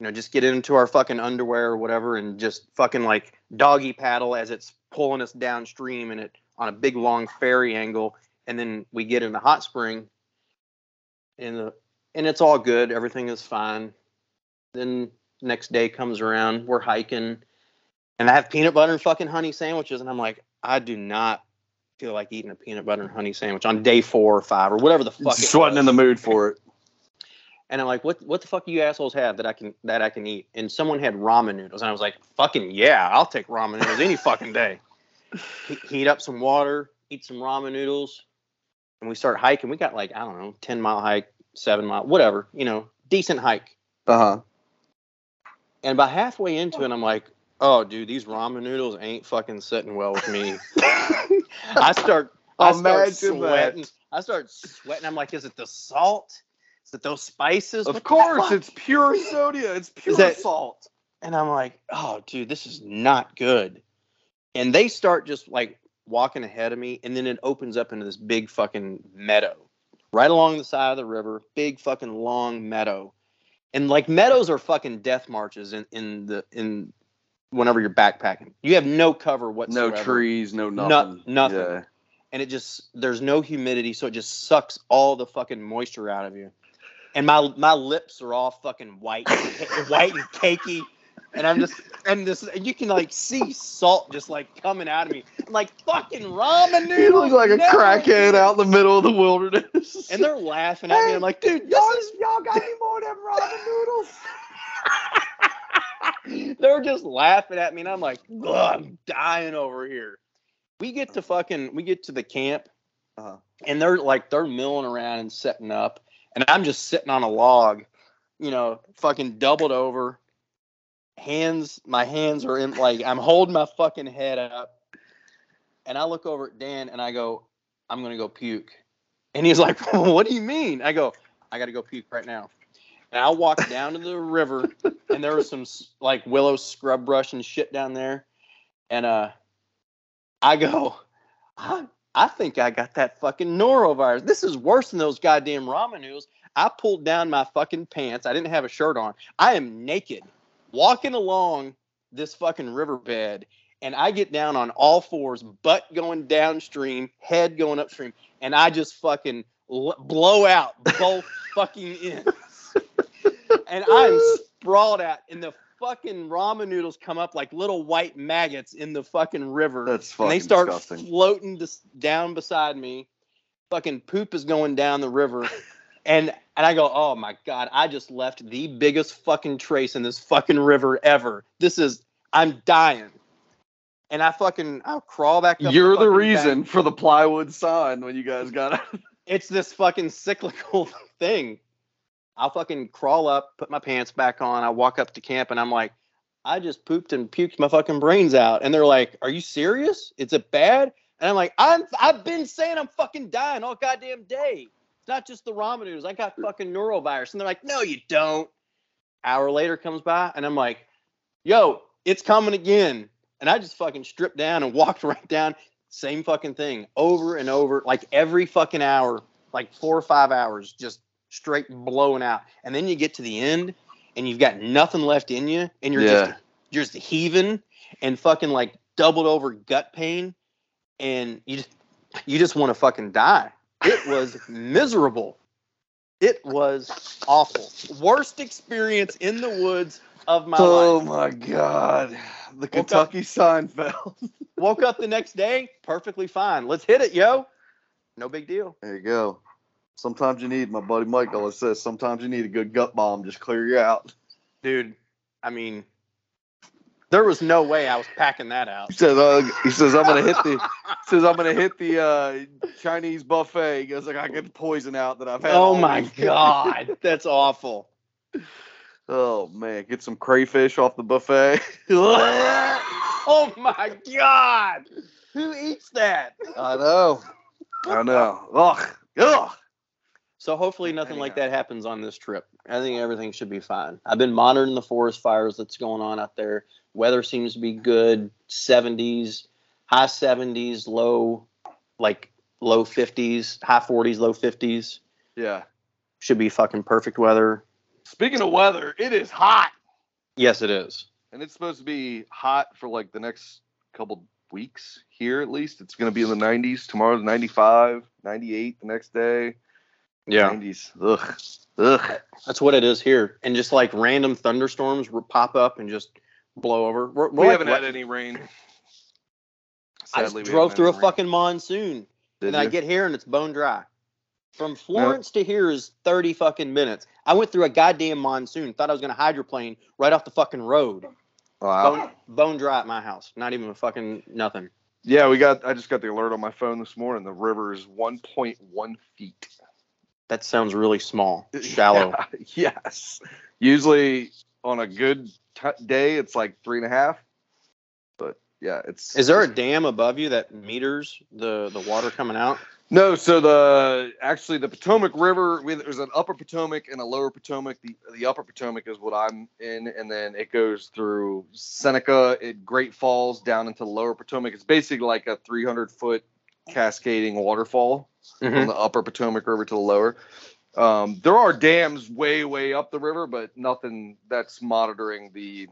Speaker 1: you know, just get into our fucking underwear or whatever, and just fucking like doggy paddle as it's pulling us downstream and it on a big long ferry angle, and then we get in the hot spring, and the and it's all good, everything is fine. Then next day comes around, we're hiking, and I have peanut butter and fucking honey sandwiches, and I'm like, I do not feel like eating a peanut butter and honey sandwich on day four or five or whatever the fuck.
Speaker 2: Just wasn't in the mood for it.
Speaker 1: And I'm like, what what the fuck do you assholes have that I can that I can eat? And someone had ramen noodles, and I was like, fucking yeah, I'll take ramen noodles any fucking day. He- Heat up some water, eat some ramen noodles, and we start hiking. We got like I don't know, ten mile hike, seven mile, whatever, you know, decent hike.
Speaker 2: Uh huh.
Speaker 1: And about halfway into it, I'm like, oh dude, these ramen noodles ain't fucking sitting well with me. I start I start
Speaker 2: Imagine that.
Speaker 1: sweating. I start sweating. I'm like, is it the salt? Is it those spices?
Speaker 2: Of
Speaker 1: the
Speaker 2: course, it's pure sodium. It's pure
Speaker 1: that-
Speaker 2: salt.
Speaker 1: And I'm like, oh, dude, this is not good. And they start just like walking ahead of me, and then it opens up into this big fucking meadow right along the side of the river, big fucking long meadow. And like meadows are fucking death marches in, in the in whenever you're backpacking. You have no cover whatsoever.
Speaker 2: No trees, no
Speaker 1: No-
Speaker 2: nothing.
Speaker 1: nothing.
Speaker 2: Yeah.
Speaker 1: and it just there's no humidity, so it just sucks all the fucking moisture out of you. And my my lips are all fucking white, white and cakey, and I'm just and this and you can like see salt just like coming out of me. I'm like fucking ramen noodles.
Speaker 2: You look like a
Speaker 1: never
Speaker 2: crackhead out in the middle of the wilderness.
Speaker 1: And they're laughing at me. I'm like, dude,
Speaker 2: y'all,
Speaker 1: is
Speaker 2: y'all got any more of them ramen noodles?
Speaker 1: they're just laughing at me, and I'm like, I'm dying over here. We get to fucking, we get to the camp,
Speaker 2: Uh-huh.
Speaker 1: and they're like, they're milling around and setting up, and I'm just sitting on a log, you know, fucking doubled over, hands, my hands are in, like, I'm holding my fucking head up, and I look over at Dan, and I go, I'm gonna go puke, and he's like, what do you mean? I go, I gotta go puke right now. I walked down to the river, and there was some like willow scrub brush and shit down there, and uh, I go, I, I think I got that fucking norovirus. This is worse than those goddamn ramen noodles. I pulled down my fucking pants. I didn't have a shirt on. I am naked, walking along this fucking riverbed, and I get down on all fours, butt going downstream, head going upstream, and I just fucking l- blow out both fucking ends. And I'm sprawled out, and the fucking ramen noodles come up like little white maggots in the fucking river.
Speaker 2: That's fucking and
Speaker 1: they start
Speaker 2: disgusting.
Speaker 1: floating dis- down beside me. Fucking poop is going down the river. And and I go, oh my god, I just left the biggest fucking trace in this fucking river ever. This is I'm dying. And I fucking I'll crawl back up.
Speaker 2: You're the
Speaker 1: fucking
Speaker 2: reason
Speaker 1: bank.
Speaker 2: for the plywood sign when you guys got it.
Speaker 1: It's this fucking cyclical thing. I'll fucking crawl up, put my pants back on. I walk up to camp and I'm like, I just pooped and puked my fucking brains out. And they're like, Are you serious? Is it bad? And I'm like, I'm I've been saying I'm fucking dying all goddamn day. Not just the ramen noodles. I got fucking norovirus. And they're like, No, you don't. Hour later comes by and I'm like, Yo, it's coming again. And I just fucking stripped down and walked right down. Same fucking thing over and over, like every fucking hour, like four or five hours, just straight blowing out. And then you get to the end and you've got nothing left in you and you're
Speaker 2: Yeah.
Speaker 1: just you're just heaving and fucking like doubled over gut pain and you just you just want to fucking die. It was miserable. It was awful. Worst experience in the woods of my
Speaker 2: oh
Speaker 1: life.
Speaker 2: Oh my god. The
Speaker 1: up-
Speaker 2: Kentucky Seinfeld.
Speaker 1: Woke up the next day, perfectly fine. Let's hit it, yo. No big deal.
Speaker 2: There you go. Sometimes you need, my buddy Mike always says, sometimes you need a good gut bomb, just clear you out.
Speaker 1: Dude, I mean, there was no way I was packing that out.
Speaker 2: He says, uh, he says, I'm gonna hit the he says I'm gonna hit the uh, Chinese buffet. He goes like I get the poison out that I've had.
Speaker 1: Oh my god, that's awful.
Speaker 2: Oh man, get some crayfish off the buffet.
Speaker 1: oh my god. Who eats that?
Speaker 2: I know. I know. Ugh. Ugh.
Speaker 1: So hopefully nothing like that happens on this trip. I think everything should be fine. I've been monitoring the forest fires that's going on out there. Weather seems to be good. 70s, high 70s, low like low 50s, high 40s, low 50s.
Speaker 2: Yeah.
Speaker 1: Should be fucking perfect weather.
Speaker 2: Speaking of weather, it is hot.
Speaker 1: Yes, it is.
Speaker 2: And it's supposed to be hot for like the next couple weeks here at least. It's going to be in the 90s. Tomorrow's 95, 98 the next day. Yeah. 90s. Ugh. Ugh.
Speaker 1: That's what it is here. And just like random thunderstorms pop up and just blow over. We're, we're
Speaker 2: We
Speaker 1: like
Speaker 2: haven't had any rain.
Speaker 1: I just drove through a
Speaker 2: rain.
Speaker 1: fucking monsoon.
Speaker 2: Did
Speaker 1: and I get here and it's bone dry. From Florence to here is 30 fucking minutes. I went through a goddamn monsoon. Thought I was going to hydroplane right off the fucking road.
Speaker 2: Wow.
Speaker 1: Bone, bone dry at my house. Not even a fucking nothing.
Speaker 2: Yeah, we got. I just got the alert on my phone this morning. The river is 1.1 feet.
Speaker 1: That sounds really small, shallow.
Speaker 2: Yeah, yes. Usually on a good t- day, it's like three and a half. But yeah, it's.
Speaker 1: Is there a dam above you that meters the, the water coming out?
Speaker 2: No, so the actually the Potomac River, we, there's an upper Potomac and a lower Potomac. The the upper Potomac is what I'm in, and then it goes through Seneca, it Great Falls down into the lower Potomac. It's basically like a 300 foot cascading waterfall from
Speaker 1: Mhm.
Speaker 2: the upper Potomac River to the lower. Um, there are dams way way up the river, but nothing that's monitoring the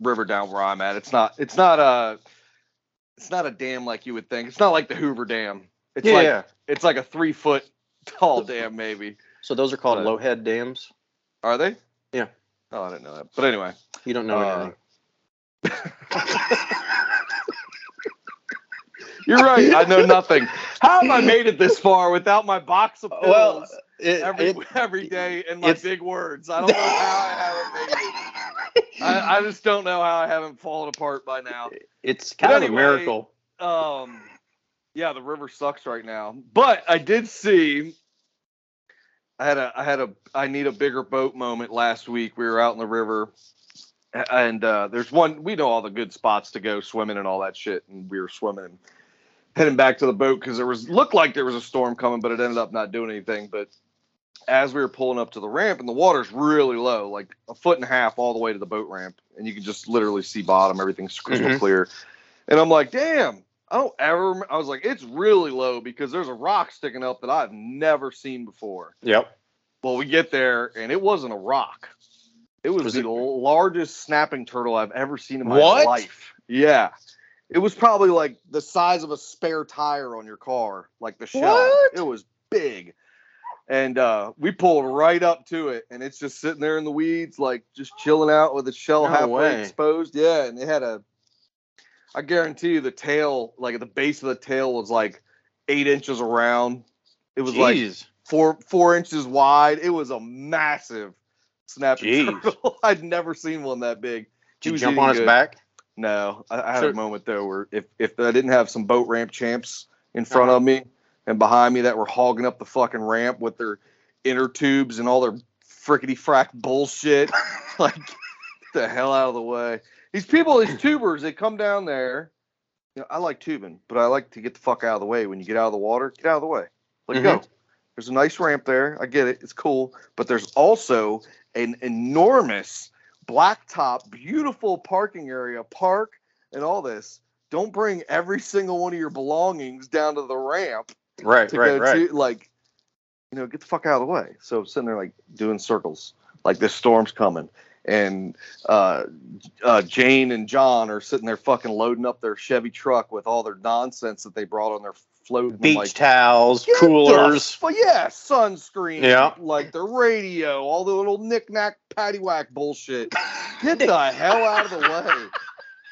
Speaker 2: river down where I'm at. It's not it's not a it's not a dam like you would think. It's not like the Hoover Dam. It's
Speaker 1: Yeah,
Speaker 2: like
Speaker 1: yeah.
Speaker 2: it's like a three foot tall dam, maybe.
Speaker 1: So those are called
Speaker 2: But-
Speaker 1: low head dams.
Speaker 2: Are they?
Speaker 1: Yeah.
Speaker 2: Oh, I didn't know that. But anyway.
Speaker 1: You don't know
Speaker 2: Uh,
Speaker 1: anything.
Speaker 2: You're right. I know nothing. How have I made it this far without my box of pills
Speaker 1: Well, it,
Speaker 2: every
Speaker 1: it-
Speaker 2: every day and my big words? I don't know how I haven't made it. I, I just don't know how I haven't fallen apart by now.
Speaker 1: it's kind of a miracle.
Speaker 2: Um, yeah, the river sucks right now. But I did see. I had a I had a I need a bigger boat moment last week. We were out in the river, and uh, there's one we know all the good spots to go swimming and all that shit, and we were swimming heading back to the boat because there was looked like there was a storm coming, but it ended up not doing anything. But as we were pulling up to the ramp, and the water's really low, like a foot and a half all the way to the boat ramp, and you can just literally see bottom. Everything's crystal
Speaker 1: Mhm.
Speaker 2: clear. And I'm like, damn. I don't ever. I was like, it's really low because there's a rock sticking up that I've never seen before.
Speaker 1: Yep.
Speaker 2: Well, we get there, and it wasn't a rock. It was,
Speaker 1: Was
Speaker 2: the
Speaker 1: it-
Speaker 2: largest snapping turtle I've ever seen in my
Speaker 1: What?
Speaker 2: life. Yeah. It was probably like the size of a spare tire on your car, like the shell.
Speaker 1: What?
Speaker 2: It was big. And uh, we pulled right up to it, and it's just sitting there in the weeds, like just chilling out with its shell
Speaker 1: No
Speaker 2: halfway
Speaker 1: way.
Speaker 2: exposed. Yeah, and it had a, I guarantee you, the tail, like at the base of the tail, was like eight inches around. It was like four four inches wide. It was a massive snapping
Speaker 1: Jeez.
Speaker 2: turtle. I'd never seen one that big.
Speaker 1: Did you jump on its
Speaker 2: good.
Speaker 1: back?
Speaker 2: No, I, I had
Speaker 1: Sure.
Speaker 2: a moment though where if if I didn't have some boat ramp champs in front
Speaker 1: Uh-huh.
Speaker 2: of me and behind me that were hogging up the fucking ramp with their inner tubes and all their frickety frack bullshit, like the hell out of the way. These people, these tubers, they come down there. You know, I like tubing, but I like to get the fuck out of the way. When you get out of the water, get out of the way. Let go. There's a nice ramp there. I get it. It's cool. But there's also an enormous blacktop, beautiful parking area, park, and all this. Don't bring every single one of your belongings down to the ramp
Speaker 1: Right,
Speaker 2: to
Speaker 1: right,
Speaker 2: go
Speaker 1: right.
Speaker 2: to like you know, get the fuck out of the way. So sitting there like doing circles, like this storm's coming. And uh, uh, Jane and John are sitting there fucking loading up their Chevy truck with all their nonsense that they brought on their float.
Speaker 1: Beach
Speaker 2: like,
Speaker 1: towels, coolers.
Speaker 2: fu- yeah, sunscreen.
Speaker 1: Yeah.
Speaker 2: Like the radio, all the little knick-knack, paddywhack bullshit. Get the hell out of the way.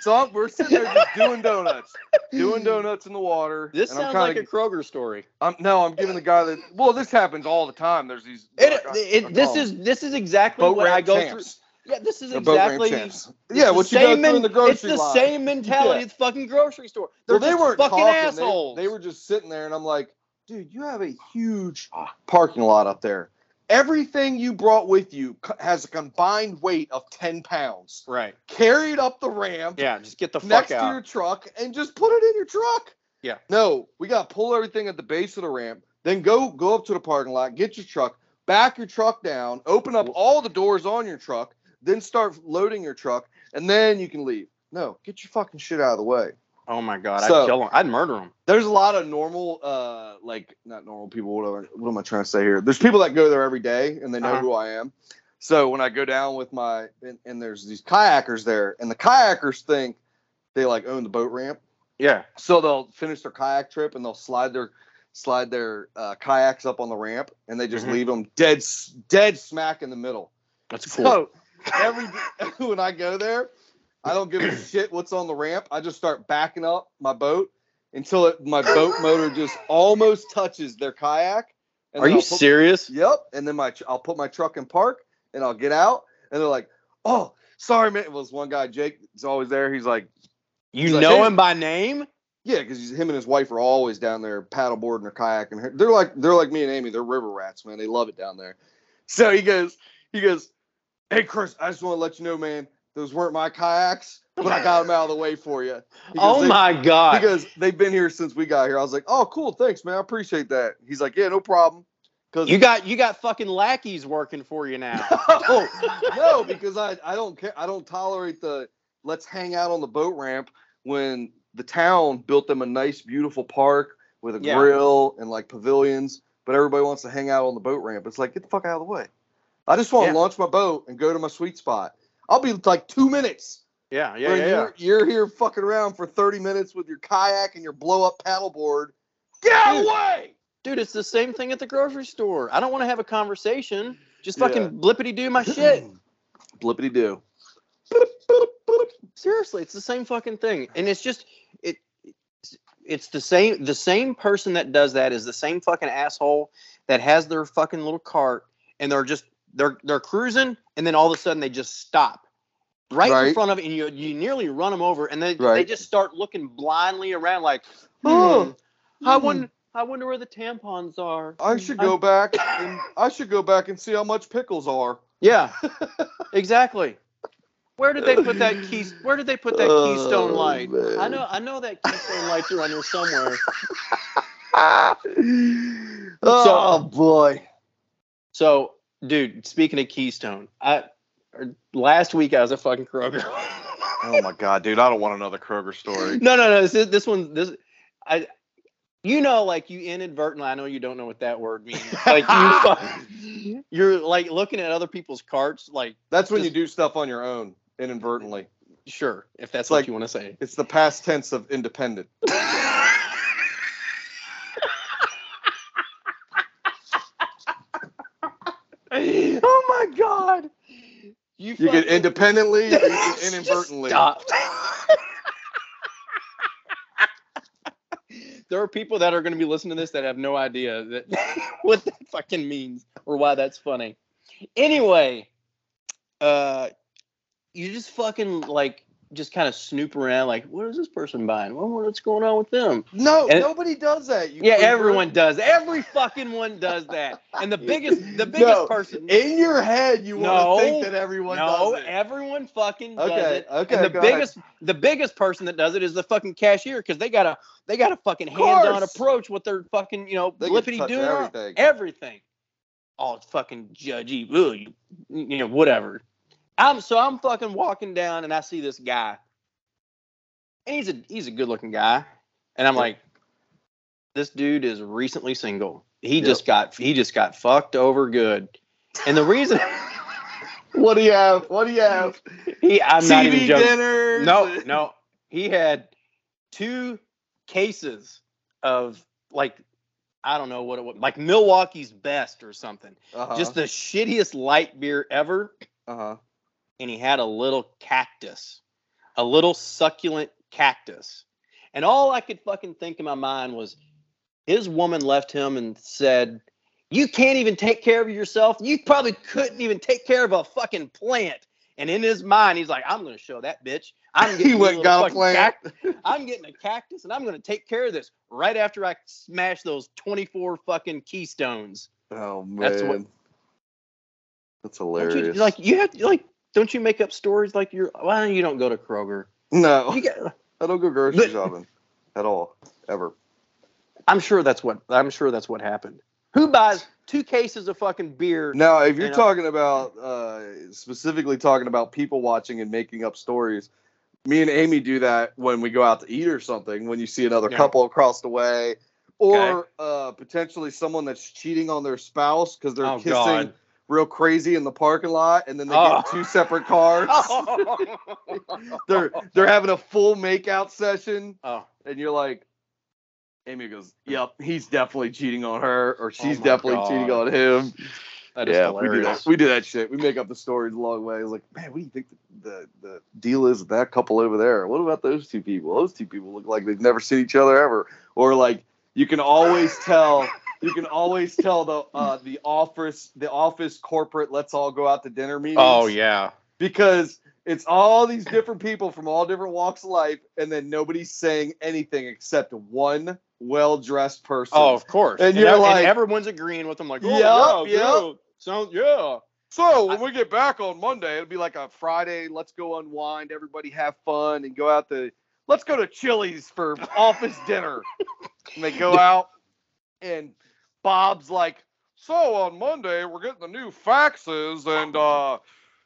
Speaker 2: So we're sitting there just doing donuts, doing donuts in the water.
Speaker 1: This sounds
Speaker 2: kinda,
Speaker 1: like a Kroger story.
Speaker 2: I'm, no, I'm giving the guy that. Well, this happens all the time. There's these.
Speaker 1: It,
Speaker 2: I- I
Speaker 1: it, this
Speaker 2: call them
Speaker 1: is this is exactly what I go
Speaker 2: champs.
Speaker 1: through. Yeah, this is
Speaker 2: They're
Speaker 1: exactly. it's
Speaker 2: Yeah,
Speaker 1: the
Speaker 2: what you go
Speaker 1: same
Speaker 2: through in the grocery
Speaker 1: It's the
Speaker 2: line.
Speaker 1: same mentality
Speaker 2: Yeah.
Speaker 1: at the fucking grocery store. They're
Speaker 2: Well, they
Speaker 1: just
Speaker 2: weren't
Speaker 1: fucking
Speaker 2: talking.
Speaker 1: Assholes.
Speaker 2: They, were just sitting there, and I'm like, dude, you have a huge parking lot up there. Everything you brought with you has a combined weight of 10 pounds.
Speaker 1: right.
Speaker 2: Carried up the ramp
Speaker 1: Yeah, just get the fuck
Speaker 2: next to your truck and just put it in your truck.
Speaker 1: Yeah.
Speaker 2: No, we got to pull everything at the base of the ramp, then go go up to the parking lot, get your truck, back your truck down, open up all the doors on your truck, then start loading your truck, and then you can leave. No, get your fucking shit out of the way.
Speaker 1: Oh my god,
Speaker 2: So-
Speaker 1: I'd kill them. I'd murder them.
Speaker 2: there's a lot of normal uh like not normal people what, am I- what am i trying to say here there's people that go there every day and they know
Speaker 1: Uh-huh.
Speaker 2: who i am so when i go down with my and, and there's these kayakers there and the kayakers think they like own the boat ramp
Speaker 1: Yeah.
Speaker 2: so they'll finish their kayak trip and they'll slide their slide their uh, kayaks up on the ramp and they just
Speaker 1: Mhm.
Speaker 2: leave them dead dead smack in the middle
Speaker 1: That's cool.
Speaker 2: so every when I go there, I don't give a shit what's on the ramp. I just start backing up my boat until it, my boat motor just almost touches their kayak. And
Speaker 1: Are you
Speaker 2: put-
Speaker 1: serious?
Speaker 2: Yep. And then my I'll put my truck in park and I'll get out and they're like, "Oh, sorry, man." It was one guy, Jake. He's always there. He's like,
Speaker 1: You
Speaker 2: He's like,
Speaker 1: know
Speaker 2: "Hey."
Speaker 1: him by name?
Speaker 2: "Yeah," because he's him and his wife are always down there paddleboarding or kayaking. They're like they're like me and Amy. They're river rats, man. They love it down there. So he goes, he goes, "Hey, Chris, I just want to let you know, man." Those weren't my kayaks, but I got them out of the way for you.
Speaker 1: Oh
Speaker 2: "They-
Speaker 1: my god.
Speaker 2: Because they've been here since we got here. I was like, oh, cool, thanks, man. I appreciate that. He's like, yeah, no problem. Because
Speaker 1: you got you got fucking lackeys working for you now.
Speaker 2: no, no, because I, I don't care. I don't tolerate the let's hang out on the boat ramp when the town built them a nice, beautiful park with a
Speaker 1: Yeah.
Speaker 2: grill and like pavilions, but everybody wants to hang out on the boat ramp. It's like, get the fuck out of the way. I just want to
Speaker 1: Yeah.
Speaker 2: launch my boat and go to my sweet spot. I'll be like two minutes.
Speaker 1: Yeah, yeah, yeah. yeah.
Speaker 2: you're, you're here fucking around for 30 minutes with your kayak and your blow up paddleboard. Get out
Speaker 1: Dude.
Speaker 2: way!
Speaker 1: Dude, it's the same thing at the grocery store. I don't want to have a conversation. Just fucking
Speaker 2: Yeah.
Speaker 1: blippity do my shit.
Speaker 2: Blippity do.
Speaker 1: Seriously, it's the same fucking thing, and it's just it. It's, it's the same. The same person that does that is the same fucking asshole that has their fucking little cart, and they're just they're they're cruising, and then all of a sudden they just stop right, in front of it, and you you nearly run them over, and they they just start looking blindly around like,
Speaker 2: Oh,
Speaker 1: I
Speaker 2: hmm.
Speaker 1: wonder I wonder where the tampons are.
Speaker 2: I should go back and I should go back and see how much pickles are.
Speaker 1: Yeah, exactly. Where did they put that key? Where did they put that
Speaker 2: Oh,
Speaker 1: Keystone light?
Speaker 2: man.
Speaker 1: I know, I know that Keystone lights are under somewhere.
Speaker 2: oh boy.
Speaker 1: So, dude, speaking of Keystone, I last week I was at fucking Kroger.
Speaker 2: Oh my god, dude! I don't want another Kroger story.
Speaker 1: no, no, no. This is, this one. This I. You know, like you inadvertently. I know you don't know what that word means. Like you, you're like looking at other people's carts. Like,
Speaker 2: That's when you do stuff on your own inadvertently.
Speaker 1: sure, if that's
Speaker 2: It's
Speaker 1: what
Speaker 2: like-
Speaker 1: you want to say.
Speaker 2: It's the past tense of independent.
Speaker 1: oh my god! You,
Speaker 2: You can independently or you can inadvertently.
Speaker 1: Stop. there are people that are going to be listening to this that have no idea that what that fucking means or why that's funny. Anyway, uh, you just fucking like just kind of snoop around, like, what is this person buying? What, what's going on with them?
Speaker 2: No,
Speaker 1: And-
Speaker 2: nobody does that.
Speaker 1: Yeah, everyone does. Every fucking one does that. And the biggest, the biggest
Speaker 2: No,
Speaker 1: person.
Speaker 2: In your head, you want
Speaker 1: No,
Speaker 2: to think that everyone
Speaker 1: no,
Speaker 2: does it.
Speaker 1: everyone fucking does
Speaker 2: Okay,
Speaker 1: it.
Speaker 2: okay,
Speaker 1: And the
Speaker 2: go ahead.
Speaker 1: biggest, the biggest person that does it is the fucking cashier because they got a, they got a fucking hands-on approach with their fucking, you know,
Speaker 2: They get to
Speaker 1: blippity
Speaker 2: touch
Speaker 1: doing
Speaker 2: everything.
Speaker 1: everything. Oh, it's fucking judgy, Ugh, you, you know, whatever. I'm so I'm fucking walking down and I see this guy, and he's a he's a good-looking guy, and I'm
Speaker 2: Yeah.
Speaker 1: like, this dude is recently single. He
Speaker 2: Yep.
Speaker 1: just got he just got fucked over good, and the reason.
Speaker 2: What do you have? What do you have?
Speaker 1: He, I'm not
Speaker 2: TV
Speaker 1: even joking.
Speaker 2: dinners.
Speaker 1: No, no. He had two cases of like I don't know what it was, like Milwaukee's best or something.
Speaker 2: Uh-huh.
Speaker 1: Just the shittiest light beer ever.
Speaker 2: uh-huh.
Speaker 1: And he had a little cactus, a little succulent cactus. And all I could fucking think in my mind was his woman left him and said, You can't even take care of yourself. You probably couldn't even take care of a fucking plant. And in his mind, he's like, I'm going to show that bitch. I'm getting me
Speaker 2: went got a
Speaker 1: fucking
Speaker 2: plant.
Speaker 1: cact- I'm getting a cactus and I'm going to take care of this right after I smash those 24 fucking keystones.
Speaker 2: Oh man.
Speaker 1: That's what-
Speaker 2: That's hilarious.
Speaker 1: you, like, you have like, don't you make up stories like you're, why don't you don't go to Kroger?
Speaker 2: no,
Speaker 1: You get,
Speaker 2: I don't go grocery shopping at all, ever.
Speaker 1: I'm sure that's what, I'm sure that's what happened. Who buys two cases of fucking beer?
Speaker 2: Now, if you're talking about uh, specifically talking about people watching and making up stories, me and Amy do that when we go out to eat or something. When you see another
Speaker 1: Yeah.
Speaker 2: couple across the way, or
Speaker 1: Okay.
Speaker 2: uh, potentially someone that's cheating on their spouse because they're
Speaker 1: Oh,
Speaker 2: kissing
Speaker 1: God.
Speaker 2: Real crazy in the parking lot, and then they
Speaker 1: Oh.
Speaker 2: get two separate cars. Oh. they're they're having a full makeout session,
Speaker 1: oh,
Speaker 2: and you're like. Amy goes, "Yep, he's definitely cheating on her, or oh she's
Speaker 1: Oh
Speaker 2: definitely
Speaker 1: God.
Speaker 2: cheating on him."
Speaker 1: that
Speaker 2: yeah, we do that. We do that shit. We make up the stories a long way. It's like, man, what do you think the, the, the deal is with that couple over there? What about those two people? Those two people look like they've never seen each other ever. Or like, you can always tell. You can always tell the uh, the office the office corporate let's all go out to dinner meetings.
Speaker 1: Oh yeah.
Speaker 2: because it's all these different people from all different walks of life, and then nobody's saying anything except one well dressed person.
Speaker 1: Oh, of course.
Speaker 2: And you're
Speaker 1: ev-
Speaker 2: like-
Speaker 1: everyone's agreeing with them, like, oh, yeah,
Speaker 2: yup.
Speaker 1: yeah. Sounds, yeah.
Speaker 2: So when we get back on Monday, it'll be like a Friday. Let's go unwind, everybody have fun, and go out to. Let's go to Chili's for office dinner. And they go out, and Bob's like, "So on Monday we're getting the new faxes, and uh,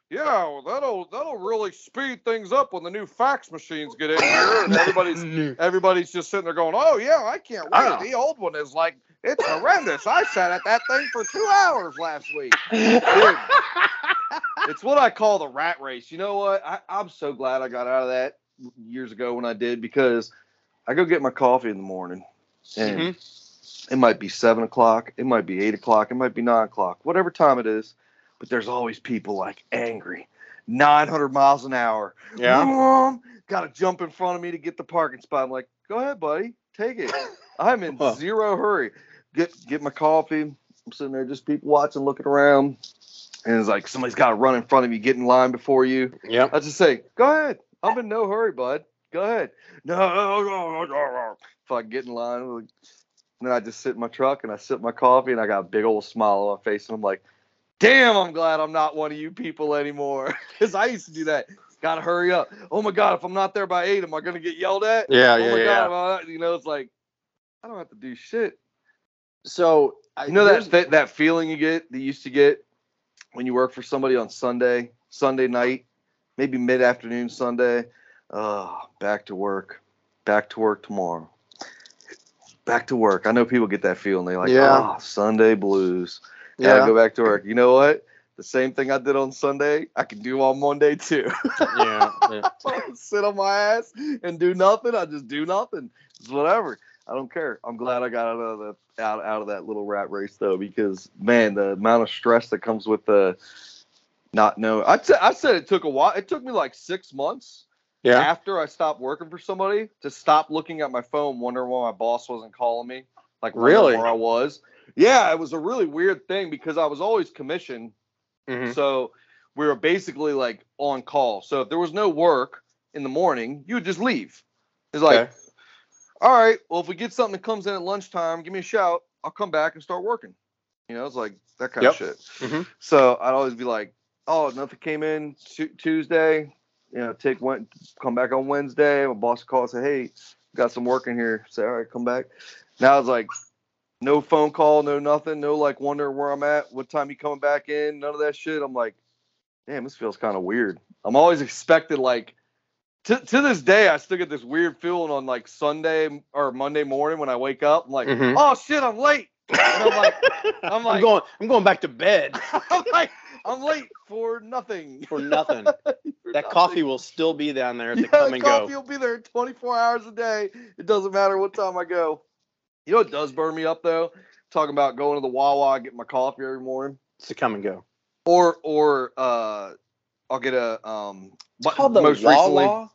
Speaker 2: yeah, well, that'll that'll really speed things up when the new fax machines get in here." And everybody's everybody's just sitting there going, "Oh yeah, I can't wait.
Speaker 1: Oh.
Speaker 2: The old one is like it's horrendous. I sat at that thing for two hours last week." it's what I call the rat race. You know what? I, I'm so glad I got out of that years ago when I did because I go get my coffee in the morning and
Speaker 1: Mhm.
Speaker 2: It might be seven o'clock, it might be eight o'clock, it might be nine o'clock, whatever time it is. But there's always people like angry, 900 miles an hour.
Speaker 1: Yeah.
Speaker 2: Got to jump in front of me to get the parking spot. I'm like, go ahead, buddy, take it. I'm in zero hurry. Get get my coffee. I'm sitting there, just people watching, looking around, and it's like somebody's got to run in front of you, get in line before you.
Speaker 1: Yeah.
Speaker 2: I just say, go ahead. I'm in no hurry, bud. Go ahead. No, no, no, no, no. If I get in line, like, then I just sit in my truck and I sip my coffee and I got a big old smile on my face and I'm like, damn, I'm glad I'm not one of you people anymore. Because I used to do that. Gotta hurry up. Oh my god, if I'm not there by eight, am I gonna get yelled at?
Speaker 1: Yeah,
Speaker 2: oh
Speaker 1: yeah,
Speaker 2: my
Speaker 1: yeah.
Speaker 2: god, you know, it's like I don't have to do shit.
Speaker 1: So I,
Speaker 2: You know that, that that feeling you get that you used to get when you work for somebody on Sunday, Sunday night, maybe mid afternoon Sunday. Uh, back to work, back to work tomorrow. Back to work. I know people get that feeling. They're like,
Speaker 1: Yeah.
Speaker 2: oh, Sunday blues. Gotta
Speaker 1: yeah,
Speaker 2: go back to work. You know what? The same thing I did on Sunday, I can do on Monday too.
Speaker 1: yeah, yeah.
Speaker 2: Sit on my ass and do nothing. I just do nothing. It's whatever. I don't care. I'm glad I got out of the out out of that little rat race though, because man, the amount of stress that comes with the not knowing. I t- I said it took a while. It took me like six months
Speaker 1: yeah.
Speaker 2: after I stopped working for somebody to stop looking at my phone, wondering why my boss wasn't calling me. Like
Speaker 1: Really?
Speaker 2: where I was. Yeah, it was a really weird thing because I was always commissioned
Speaker 1: Mhm.
Speaker 2: so we were basically like on call. So if there was no work in the morning, you would just leave. It's like,
Speaker 1: Okay.
Speaker 2: all right, well, if we get something that comes in at lunchtime, give me a shout. I'll come back and start working. You know, it's like that kind of
Speaker 1: Yep.
Speaker 2: shit.
Speaker 1: Mhm.
Speaker 2: So I'd always be like, oh, nothing came in Tu Tuesday. You know, take went come back on Wednesday. My boss would call and say, hey, got some work in here. Say, all right, come back. Now it's like no phone call, no nothing, no like wondering where I'm at, what time you coming back in, none of that shit. I'm like, damn, this feels kind of weird. I'm always expected like to to this day, I still get this weird feeling on like Sunday or Monday morning when I wake up. I'm like,
Speaker 1: Mhm.
Speaker 2: oh shit, I'm late. I'm like, I'm
Speaker 1: I'm going. I'm going back to bed
Speaker 2: I'm like, I'm late for nothing.
Speaker 1: for nothing.
Speaker 2: For
Speaker 1: That
Speaker 2: nothing.
Speaker 1: coffee will still be down there at the
Speaker 2: yeah,
Speaker 1: come
Speaker 2: the
Speaker 1: and
Speaker 2: coffee
Speaker 1: go.
Speaker 2: will be there 24 hours a day. It doesn't matter what time I go. You know what does burn me up though? Talking about going to the Wawa, get my coffee every morning,
Speaker 1: It's the come and go.
Speaker 2: or or uh, I'll get a um.
Speaker 1: It's called the
Speaker 2: most
Speaker 1: Wawa.
Speaker 2: recently,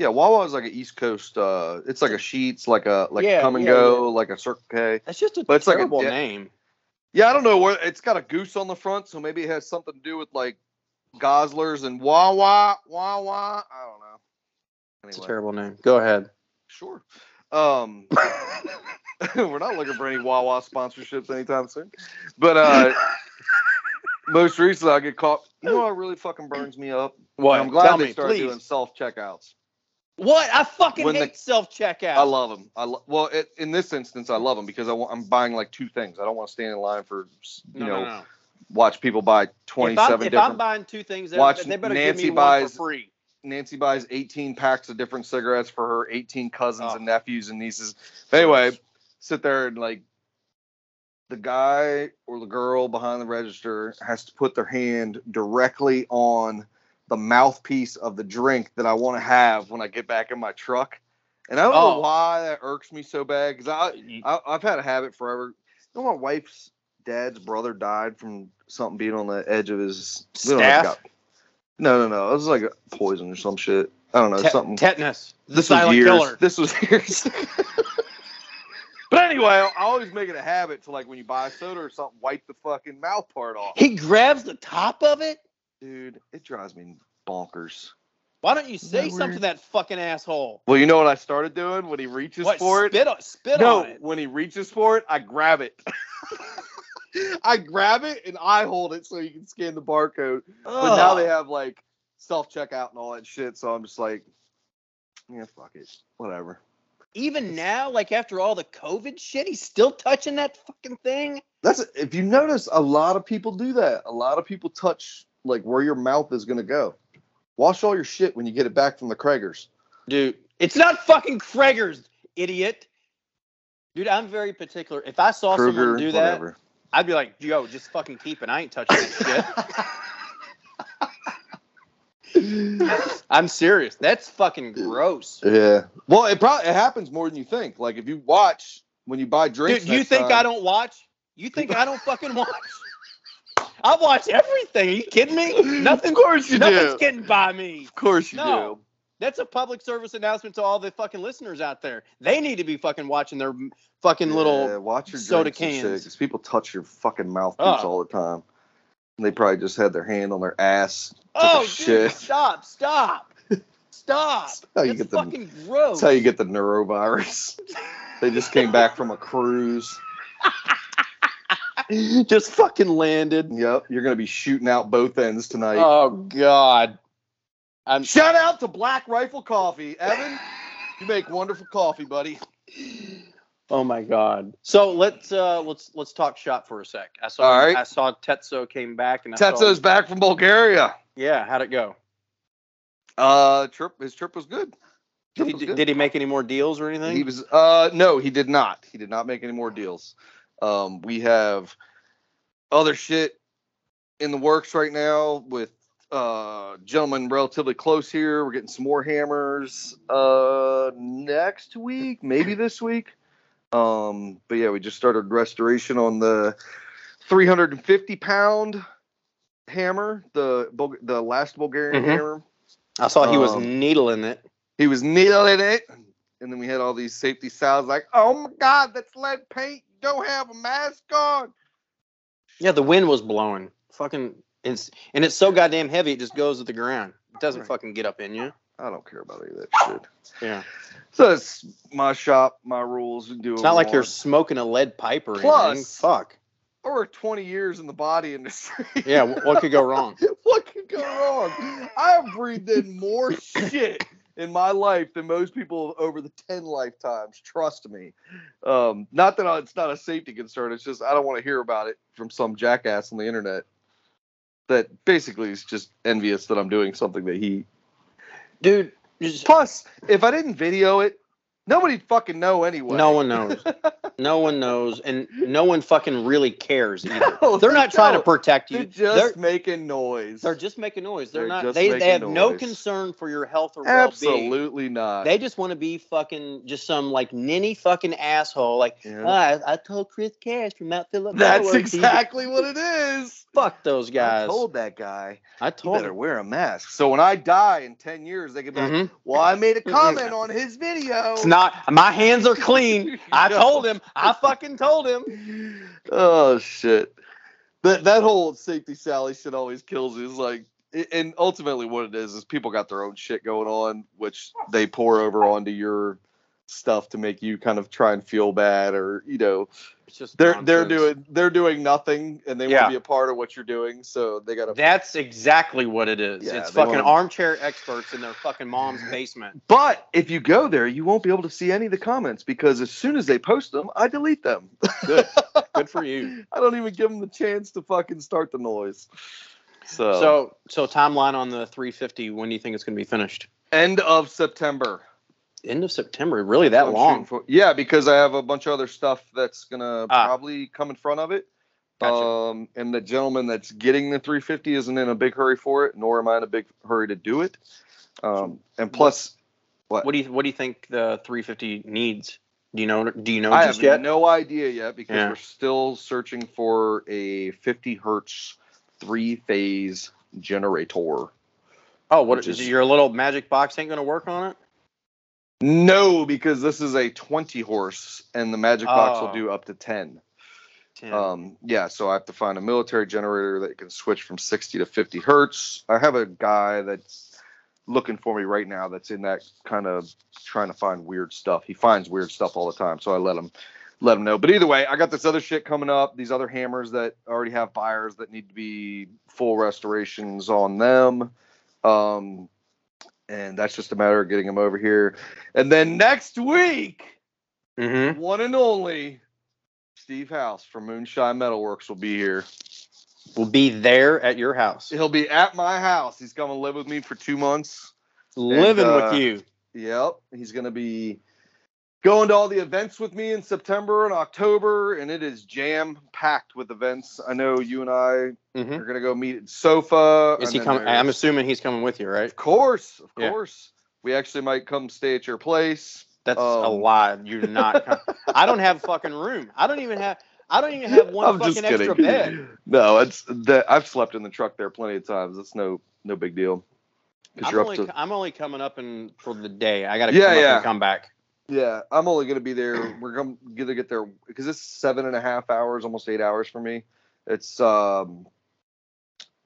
Speaker 2: yeah, Wawa is like an East Coast. Uh, it's like a Sheetz, like a like
Speaker 1: Yeah,
Speaker 2: come and
Speaker 1: yeah,
Speaker 2: go, like a Circle K.
Speaker 1: That's just a
Speaker 2: But it's like a
Speaker 1: terrible name.
Speaker 2: Yeah, I don't know where it's got a goose on the front, so maybe it has something to do with like Goslers and Wawa, Wawa. I don't know.
Speaker 1: It's a terrible name. Go ahead.
Speaker 2: Sure. Um, we're not looking for any Wawa sponsorships anytime soon. But uh, most recently, I get caught. You know what really fucking burns me up?
Speaker 1: What?
Speaker 2: I'm glad
Speaker 1: Tell
Speaker 2: they
Speaker 1: me,
Speaker 2: started
Speaker 1: please.
Speaker 2: doing self checkouts.
Speaker 1: What? I fucking
Speaker 2: When the-
Speaker 1: hate self checkout.
Speaker 2: I love them. I lo- well, it, in this instance, I love them because I want, I'm buying like two things. I don't want to stand in line for you
Speaker 1: No,
Speaker 2: know
Speaker 1: no, no.
Speaker 2: watch people buy
Speaker 1: If,
Speaker 2: 27
Speaker 1: I'm, if
Speaker 2: different.
Speaker 1: I'm buying two things,
Speaker 2: Watch
Speaker 1: they better
Speaker 2: Nancy
Speaker 1: give me
Speaker 2: buys-
Speaker 1: one for free.
Speaker 2: Nancy buys 18 packs of different cigarettes for her 18 cousins
Speaker 1: Oh.
Speaker 2: and nephews and nieces. Anyway, sit there and like the guy or the girl behind the register has to put their hand directly on the mouthpiece of the drink that I want to have when I get back in my truck. And I don't know
Speaker 1: Oh.
Speaker 2: why that irks me so bad because I, I I've had a habit forever. You know, my wife's dad's brother died from something being on the edge of his we don't know if it
Speaker 1: Staph?
Speaker 2: got- No, no, no. It was like a poison or some shit. I don't know
Speaker 1: Te-
Speaker 2: something.
Speaker 1: tetanus.
Speaker 2: This
Speaker 1: silent
Speaker 2: was years.
Speaker 1: killer.
Speaker 2: This was years. but anyway, I always make it a habit to like when you buy a soda or something, wipe the fucking mouth part off.
Speaker 1: He grabs the top of it.
Speaker 2: Dude, it drives me bonkers.
Speaker 1: Why don't you say
Speaker 2: that
Speaker 1: something
Speaker 2: weird?
Speaker 1: to that fucking asshole?
Speaker 2: Well, you know what I started doing when he reaches
Speaker 1: What?
Speaker 2: for it?
Speaker 1: Spit on, spit
Speaker 2: no,
Speaker 1: on it.
Speaker 2: when he reaches for it, I grab it. I grab it and I hold it so you can scan the barcode. But now they have like self checkout and all that shit. So I'm just like, yeah, fuck it, whatever.
Speaker 1: Even now, like after all the COVID shit, he's still touching that fucking thing.
Speaker 2: That's if you notice, a lot of people do that. A lot of people touch like where your mouth is gonna go. Wash all your shit when you get it back from the Krager's.
Speaker 1: Dude, it's not fucking Krager's, idiot. Dude, I'm very particular. If I saw
Speaker 2: Kruger,
Speaker 1: someone do that,
Speaker 2: whatever.
Speaker 1: I'd be like, yo, just fucking keep it. I ain't touching that shit. I'm serious. That's fucking gross.
Speaker 2: yeah. Well, it probably it happens more than you think. Like if you watch when you buy drinks.
Speaker 1: Dude, you think
Speaker 2: time-
Speaker 1: I don't watch? You think I don't fucking watch? I watch everything. Are you kidding me? Nothing.
Speaker 2: Of course you
Speaker 1: Nothing's
Speaker 2: do.
Speaker 1: getting by me.
Speaker 2: Of course you
Speaker 1: No.
Speaker 2: do.
Speaker 1: That's a public service announcement to all the fucking listeners out there. They need to be fucking watching their fucking
Speaker 2: Yeah,
Speaker 1: little.
Speaker 2: watch your
Speaker 1: soda
Speaker 2: drinks and shit,
Speaker 1: cans.
Speaker 2: 'cause people touch your fucking mouthpiece
Speaker 1: Ugh.
Speaker 2: all the time. And they probably just had their hand on their ass.
Speaker 1: Oh, dude,
Speaker 2: shit.
Speaker 1: stop, stop, stop.
Speaker 2: That's how you
Speaker 1: That's
Speaker 2: get the-
Speaker 1: fucking gross.
Speaker 2: That's how you get the norovirus. they just came back from a cruise.
Speaker 1: Just fucking landed.
Speaker 2: Yep, you're gonna be shooting out both ends tonight.
Speaker 1: Oh God. I'm.
Speaker 2: Shout out to Black Rifle Coffee, Evan. You make wonderful coffee, buddy.
Speaker 1: Oh my god. So let's uh let's let's talk shop for a sec. I saw
Speaker 2: All right.
Speaker 1: I saw Tetso came back and I saw,
Speaker 2: back from Bulgaria.
Speaker 1: Yeah, how'd it go?
Speaker 2: Uh, trip. His trip was good.
Speaker 1: Did he,
Speaker 2: was good.
Speaker 1: did he make any more deals or anything?
Speaker 2: He was. Uh, no, he did not. He did not make any more deals. Um, we have other shit in the works right now with uh gentlemen relatively close here. We're getting some more hammers uh next week, maybe this week. Um, but yeah, we just started restoration on the 350 pound hammer, the the last Bulgarian
Speaker 1: Mhm.
Speaker 2: hammer.
Speaker 1: I saw he was
Speaker 2: um,
Speaker 1: needling it.
Speaker 2: He was needling it, and then we had all these safety sounds like, "Oh my God, that's lead paint! Don't have a mask on."
Speaker 1: Yeah, the wind was blowing. Fucking it's and it's so goddamn heavy it just goes to the ground. It doesn't
Speaker 2: Right.
Speaker 1: fucking get up in you.
Speaker 2: I don't care about any of that shit.
Speaker 1: Yeah.
Speaker 2: So it's my shop, my rules. and Do
Speaker 1: It's not like you're smoking a lead pipe or anything.
Speaker 2: Plus-
Speaker 1: Fuck.
Speaker 2: I worked 20 years in the body industry.
Speaker 1: Yeah, what could go wrong?
Speaker 2: what could go wrong? I have breathed in more shit in my life than most people over the 10 lifetimes. Trust me. Um, not that I, it's not a safety concern. It's just I don't want to hear about it from some jackass on the internet that basically is just envious that I'm doing something that he.
Speaker 1: Dude, just,
Speaker 2: Plus, if I didn't video it, nobody'd fucking know anyway.
Speaker 1: no one knows. No one knows, and no one fucking really cares either.
Speaker 2: No,
Speaker 1: They're
Speaker 2: they
Speaker 1: not trying to protect
Speaker 2: They're
Speaker 1: you.
Speaker 2: just
Speaker 1: They're,
Speaker 2: making noise.
Speaker 1: they're just making noise. They're,
Speaker 2: They're
Speaker 1: not. They, they have no concern for your health or well-being.
Speaker 2: Absolutely not.
Speaker 1: They just want to be fucking just some like ninny fucking asshole. Like,
Speaker 2: Yeah.
Speaker 1: "Ah, I, I told Chris Cash from Mount Phillip.
Speaker 2: That's
Speaker 1: he-
Speaker 2: exactly what it is.
Speaker 1: Fuck those guys.
Speaker 2: I told that guy,
Speaker 1: I
Speaker 2: you
Speaker 1: told
Speaker 2: better
Speaker 1: him.
Speaker 2: wear a mask. So when I die in 10 years, they can be like,
Speaker 1: Mhm.
Speaker 2: well, I made a comment on his video.
Speaker 1: It's not. My hands are clean. I told him. I fucking told him.
Speaker 2: Oh, shit. That, that whole safety Sally shit always kills me. It's like, and ultimately what it is is people got their own shit going on, which they pour over onto your stuff to make you kind of try and feel bad or, you know,
Speaker 1: It's just
Speaker 2: they're they're doing they're doing nothing and they want to be a part of what you're doing so they gotta
Speaker 1: That's exactly what it is.
Speaker 2: Yeah,
Speaker 1: it's fucking
Speaker 2: wanna-
Speaker 1: armchair experts in their fucking mom's basement.
Speaker 2: but if you go there you won't be able to see any of the comments because as soon as they post them i delete them
Speaker 1: Good. Good for you.
Speaker 2: i don't even give them the chance to fucking start the noise so,
Speaker 1: So, so timeline on the 350. When do you think it's going to be finished?
Speaker 2: end of september
Speaker 1: End of September. Really that
Speaker 2: I'm
Speaker 1: long?
Speaker 2: for- yeah because i have a bunch of other stuff that's gonna
Speaker 1: Ah.
Speaker 2: probably come in front of it
Speaker 1: Gotcha.
Speaker 2: um and the gentleman that's getting the 350 isn't in a big hurry for it nor am i in a big hurry to do it um and plus
Speaker 1: What do you What do you think the 350 needs? Do you know? Do you know
Speaker 2: I
Speaker 1: just
Speaker 2: have
Speaker 1: yet?
Speaker 2: no idea yet because
Speaker 1: Yeah.
Speaker 2: we're still searching for a 50 hertz three phase generator.
Speaker 1: oh, what is- your little magic box ain't going to work on it?
Speaker 2: No, because this is a 20 horse and the Magic Box
Speaker 1: Oh.
Speaker 2: will do up to 10.
Speaker 1: 10.
Speaker 2: Um, yeah, so I have to find a military generator that can switch from 60 to 50 hertz. I have a guy that's looking for me right now that's in that kind of trying to find weird stuff. He finds weird stuff all the time, so I let him let him know. But either way, I got this other shit coming up. These other hammers that already have buyers that need to be full restorations on them. Um, and that's just a matter of getting them over here. And then next week,
Speaker 1: mm-hmm.
Speaker 2: one and only Steve House from Moonshine Metalworks will be here.
Speaker 1: We'll be there at your house,
Speaker 2: He'll be at my house. He's going to live with me for two months.
Speaker 1: living
Speaker 2: uh,
Speaker 1: with you.
Speaker 2: Yep. He's going to be going to all the events with me in September and October, and it is jam packed with events. I know you and I
Speaker 1: hmm
Speaker 2: are going to go meet at SOFA.
Speaker 1: Is he coming? I'm assuming he's coming with you, right?
Speaker 2: Of course. Of
Speaker 1: Yeah.
Speaker 2: course. We actually might come stay at your place.
Speaker 1: That's a
Speaker 2: Um,
Speaker 1: lie. You're not. Com- I don't have fucking room. I don't even have. I don't even have one
Speaker 2: I'm
Speaker 1: fucking
Speaker 2: just
Speaker 1: extra bed.
Speaker 2: No, it's that I've slept in the truck there plenty of times. It's no no big deal. Because
Speaker 1: I'm
Speaker 2: you're up
Speaker 1: only,
Speaker 2: to
Speaker 1: I'm only coming up in for the day. I gotta
Speaker 2: Yeah,
Speaker 1: come up
Speaker 2: yeah.
Speaker 1: and come back.
Speaker 2: Yeah, I'm only gonna be there. We're gonna get there because it's seven and a half hours, almost eight hours for me. It's um,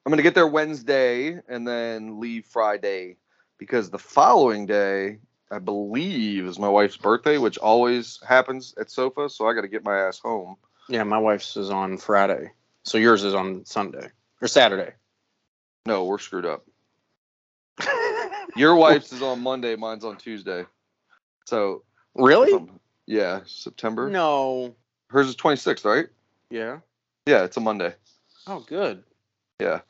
Speaker 2: I'm gonna get there Wednesday and then leave Friday because the following day, I believe, is my wife's birthday, which always happens at SOFA. So I got to get my ass home.
Speaker 1: Yeah, my wife's is on Friday, so yours is on Sunday or Saturday.
Speaker 2: No, we're screwed up. Your wife's is on Monday, mine's on Tuesday. So
Speaker 1: really?
Speaker 2: um, Yeah, September.
Speaker 1: No.
Speaker 2: Hers is 26th, right?
Speaker 1: Yeah.
Speaker 2: Yeah, it's a Monday.
Speaker 1: Oh, good.
Speaker 2: Yeah.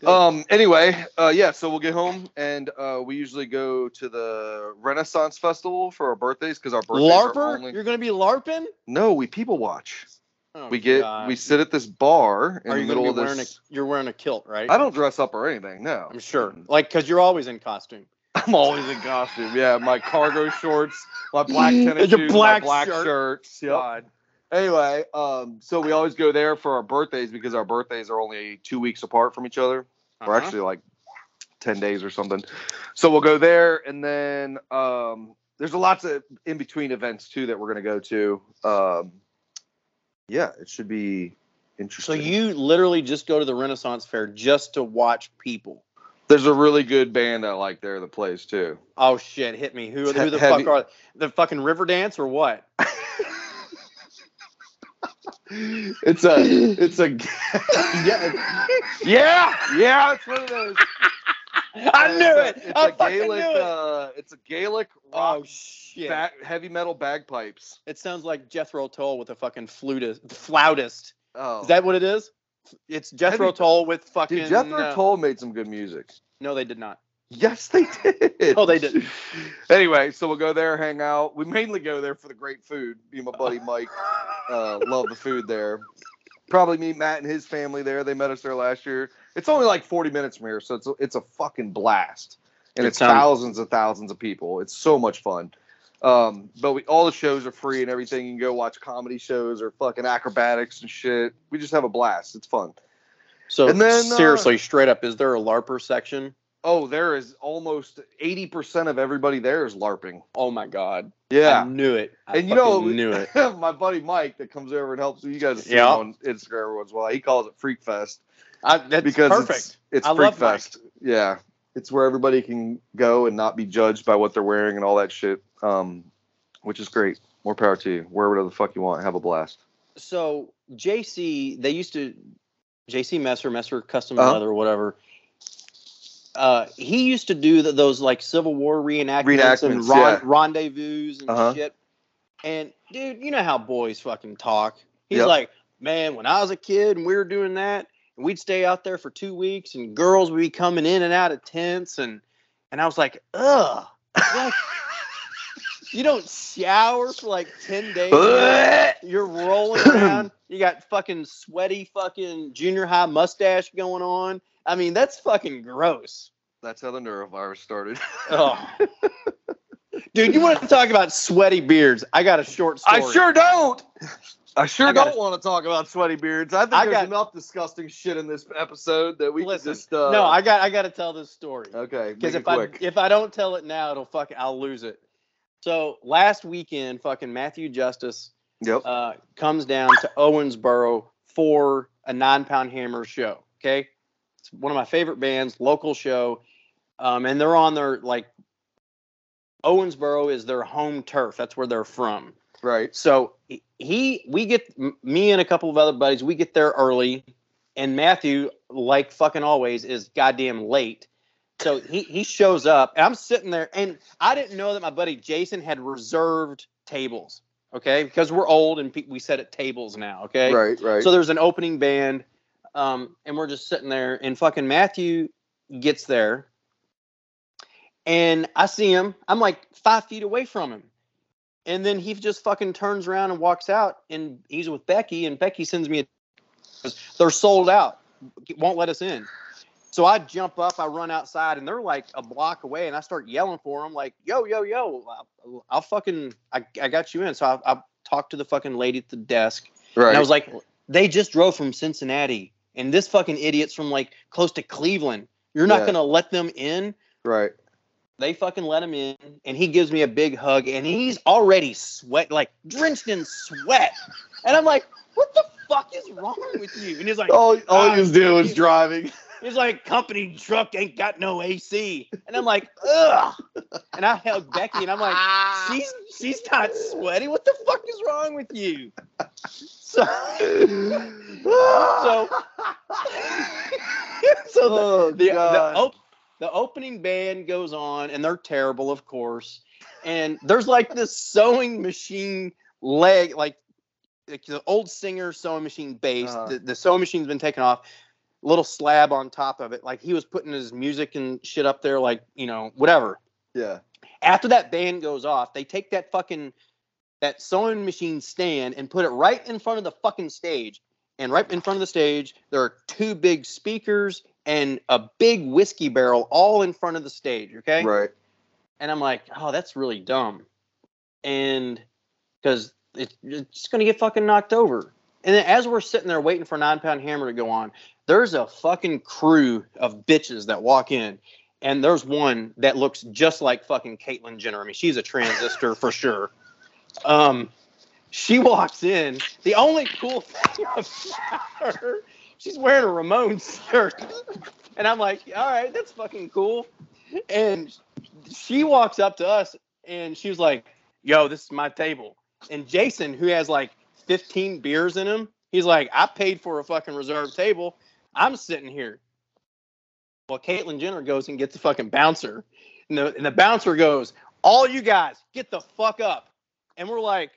Speaker 1: Good.
Speaker 2: Um. Anyway, uh, yeah. So we'll get home, and uh, we usually go to the Renaissance Festival for our birthdays because our birthdays are
Speaker 1: LARPer?
Speaker 2: only.
Speaker 1: You're gonna be LARPing?
Speaker 2: No, we people watch.
Speaker 1: Oh,
Speaker 2: we get
Speaker 1: God.
Speaker 2: we sit at this bar in
Speaker 1: Are
Speaker 2: the middle of
Speaker 1: wearing a?
Speaker 2: this.
Speaker 1: You're wearing a kilt, right?
Speaker 2: I don't dress up or anything. No,
Speaker 1: I'm sure. Like, cause you're always in costume.
Speaker 2: I'm always in costume. Yeah, my cargo shorts, my black tennis
Speaker 1: Your
Speaker 2: shoes,
Speaker 1: black
Speaker 2: my black
Speaker 1: shirt.
Speaker 2: shirts. Yep.
Speaker 1: God.
Speaker 2: Anyway, um, so we always go there for our birthdays because our birthdays are only two weeks apart from each other. or
Speaker 1: Uh-huh.
Speaker 2: actually like 10 days or something. So we'll go there and then um, there's lots of in between events too that we're going to go to. Um, yeah, it should be interesting.
Speaker 1: So you literally just go to the Renaissance Fair just to watch people.
Speaker 2: There's a really good band I like there that plays too.
Speaker 1: Oh shit! Hit me. Who, who the
Speaker 2: heavy-
Speaker 1: fuck are the fucking Riverdance or what?
Speaker 2: It's a it's a yeah yeah yeah it's one of those.
Speaker 1: I knew
Speaker 2: It's a-
Speaker 1: it.
Speaker 2: It's
Speaker 1: I
Speaker 2: a
Speaker 1: fucking
Speaker 2: Gaelic
Speaker 1: knew it.
Speaker 2: uh it's a Gaelic rock
Speaker 1: oh shit!
Speaker 2: ba- heavy metal bagpipes.
Speaker 1: It sounds like Jethro Tull with a fucking flutist, flautist.
Speaker 2: Oh.
Speaker 1: Is that what it is? It's Jethro
Speaker 2: Heavy-
Speaker 1: Tull with fucking.
Speaker 2: Dude, Jethro
Speaker 1: uh,
Speaker 2: Tull made some good music.
Speaker 1: No, they did not.
Speaker 2: Yes, they did.
Speaker 1: Oh, they did.
Speaker 2: Anyway, so we'll go there, hang out. We mainly go there for the great food. Me and my buddy Mike uh, love the food there. Probably meet Matt and his family there. They met us there last year. It's only like 40 minutes from here, so it's a, it's a fucking blast. And
Speaker 1: It
Speaker 2: it's
Speaker 1: sounds-
Speaker 2: thousands and thousands of people. It's so much fun. Um, but we, all the shows are free and everything. You can go watch comedy shows or fucking acrobatics and shit. We just have a blast. It's fun.
Speaker 1: So
Speaker 2: And then, uh,
Speaker 1: seriously, straight up, is there a LARPer section?
Speaker 2: Oh, there is almost 80% of everybody there is LARPing.
Speaker 1: Oh my god!
Speaker 2: Yeah.
Speaker 1: I knew it. I
Speaker 2: and you know,
Speaker 1: knew it.
Speaker 2: my buddy Mike that comes over and helps you guys see
Speaker 1: Yeah.
Speaker 2: on Instagram once in a while. He calls it Freak Fest
Speaker 1: I, that's
Speaker 2: because
Speaker 1: perfect.
Speaker 2: it's it's
Speaker 1: I
Speaker 2: Freak
Speaker 1: love Mike.
Speaker 2: Fest. Yeah, it's where everybody can go and not be judged by what they're wearing and all that shit. Um, which is great. More power to you. Wear whatever the fuck you want. Have a blast.
Speaker 1: so JC, they used to JC Messer, Messer Custom
Speaker 2: Uh-huh.
Speaker 1: Leather, whatever. Uh, he used to do the, those like Civil War reenactments, and ron-
Speaker 2: yeah.
Speaker 1: rendezvous and
Speaker 2: Uh-huh.
Speaker 1: shit. And dude, you know how boys fucking talk. He's
Speaker 2: Yep.
Speaker 1: like, man, when I was a kid and we were doing that, and we'd stay out there for two weeks, and girls would be coming in and out of tents, and and I was like, ugh. You don't shower for like ten days. You're- rolling around. You got fucking sweaty fucking junior high mustache going on. I mean, that's fucking gross.
Speaker 2: That's how the norovirus started.
Speaker 1: Oh. Dude, you want to talk about sweaty beards? I got a short story.
Speaker 2: I sure don't. I sure
Speaker 1: I
Speaker 2: don't want to talk about sweaty beards. I think
Speaker 1: I
Speaker 2: there's
Speaker 1: got-
Speaker 2: enough disgusting shit in this episode that we
Speaker 1: Listen,
Speaker 2: can just. Uh,
Speaker 1: no, I got I got to tell this story
Speaker 2: Okay,
Speaker 1: because if
Speaker 2: quick.
Speaker 1: I if I don't tell it now, it'll fuck I'll lose it. So last weekend, fucking Matthew Justice
Speaker 2: yep.
Speaker 1: uh, comes down to Owensboro for a nine pound hammer show. Okay. It's one of my favorite bands, local show. Um, and they're on their like Owensboro is their home turf. That's where they're from.
Speaker 2: right.
Speaker 1: So he- he, we get me and a couple of other buddies, we get there early, and Matthew, like fucking always, is goddamn late. So he he shows up, and I'm sitting there, and I didn't know that my buddy Jason had reserved tables. Okay, because we're old and pe- we sit at tables now. Okay,
Speaker 2: Right. Right.
Speaker 1: so there's an opening band, um, and we're just sitting there, and fucking Matthew gets there, and I see him. I'm like five feet away from him, and then he just fucking turns around and walks out, and he's with Becky, and Becky sends me a. They're sold out, won't let us in. So I jump up, I run outside, and they're like a block away, and I start yelling for them, like, "Yo, yo, yo! I'll, I'll fucking, I, I got you in." So I, I talked to the fucking lady at the desk,
Speaker 2: right.
Speaker 1: and I was like, they just drove from Cincinnati, and this fucking idiot's from like close to Cleveland. You're not
Speaker 2: Yeah.
Speaker 1: gonna let them in.
Speaker 2: right.
Speaker 1: They fucking let him in, and he gives me a big hug, and he's already sweat, like drenched in sweat. And I'm like, what the fuck is wrong with you? And he's like,
Speaker 2: All, all
Speaker 1: "Ah,
Speaker 2: he was doing was driving.
Speaker 1: he's like, company truck ain't got no AC. And I'm like, ugh. And I held Becky, and I'm like, she's she's not sweaty. What the fuck is wrong with you? So so so the
Speaker 2: oh,
Speaker 1: the, the, op- the opening band goes on, and they're terrible, of course. And there's like this sewing machine leg, like, like the old Singer sewing machine base.
Speaker 2: Uh-huh.
Speaker 1: The, the sewing machine's been taken off. Little slab on top of it, like he was putting his music and shit up there, like you know, whatever.
Speaker 2: Yeah.
Speaker 1: After that band goes off, they take that fucking that sewing machine stand and put it right in front of the fucking stage. And right in front of the stage, there are two big speakers and a big whiskey barrel all in front of the stage. Okay.
Speaker 2: Right.
Speaker 1: And I'm like, oh, that's really dumb. And because it, it's just going to get fucking knocked over. And then as we're sitting there waiting for Nine Pound Hammer to go on, there's a fucking crew of bitches that walk in. And there's one that looks just like fucking Caitlyn Jenner. I mean, she's a transistor for sure. Um, she walks in. The only cool thing about her, she's wearing a Ramones shirt. And I'm like, all right, that's fucking cool. And she walks up to us and she was like, yo, this is my table. And Jason, who has like 15 beers in him, he's like, I paid for a fucking reserved table. I'm sitting here. Well, Caitlyn Jenner goes and gets a fucking bouncer. And the, and the bouncer goes, all you guys, get the fuck up. And we're like,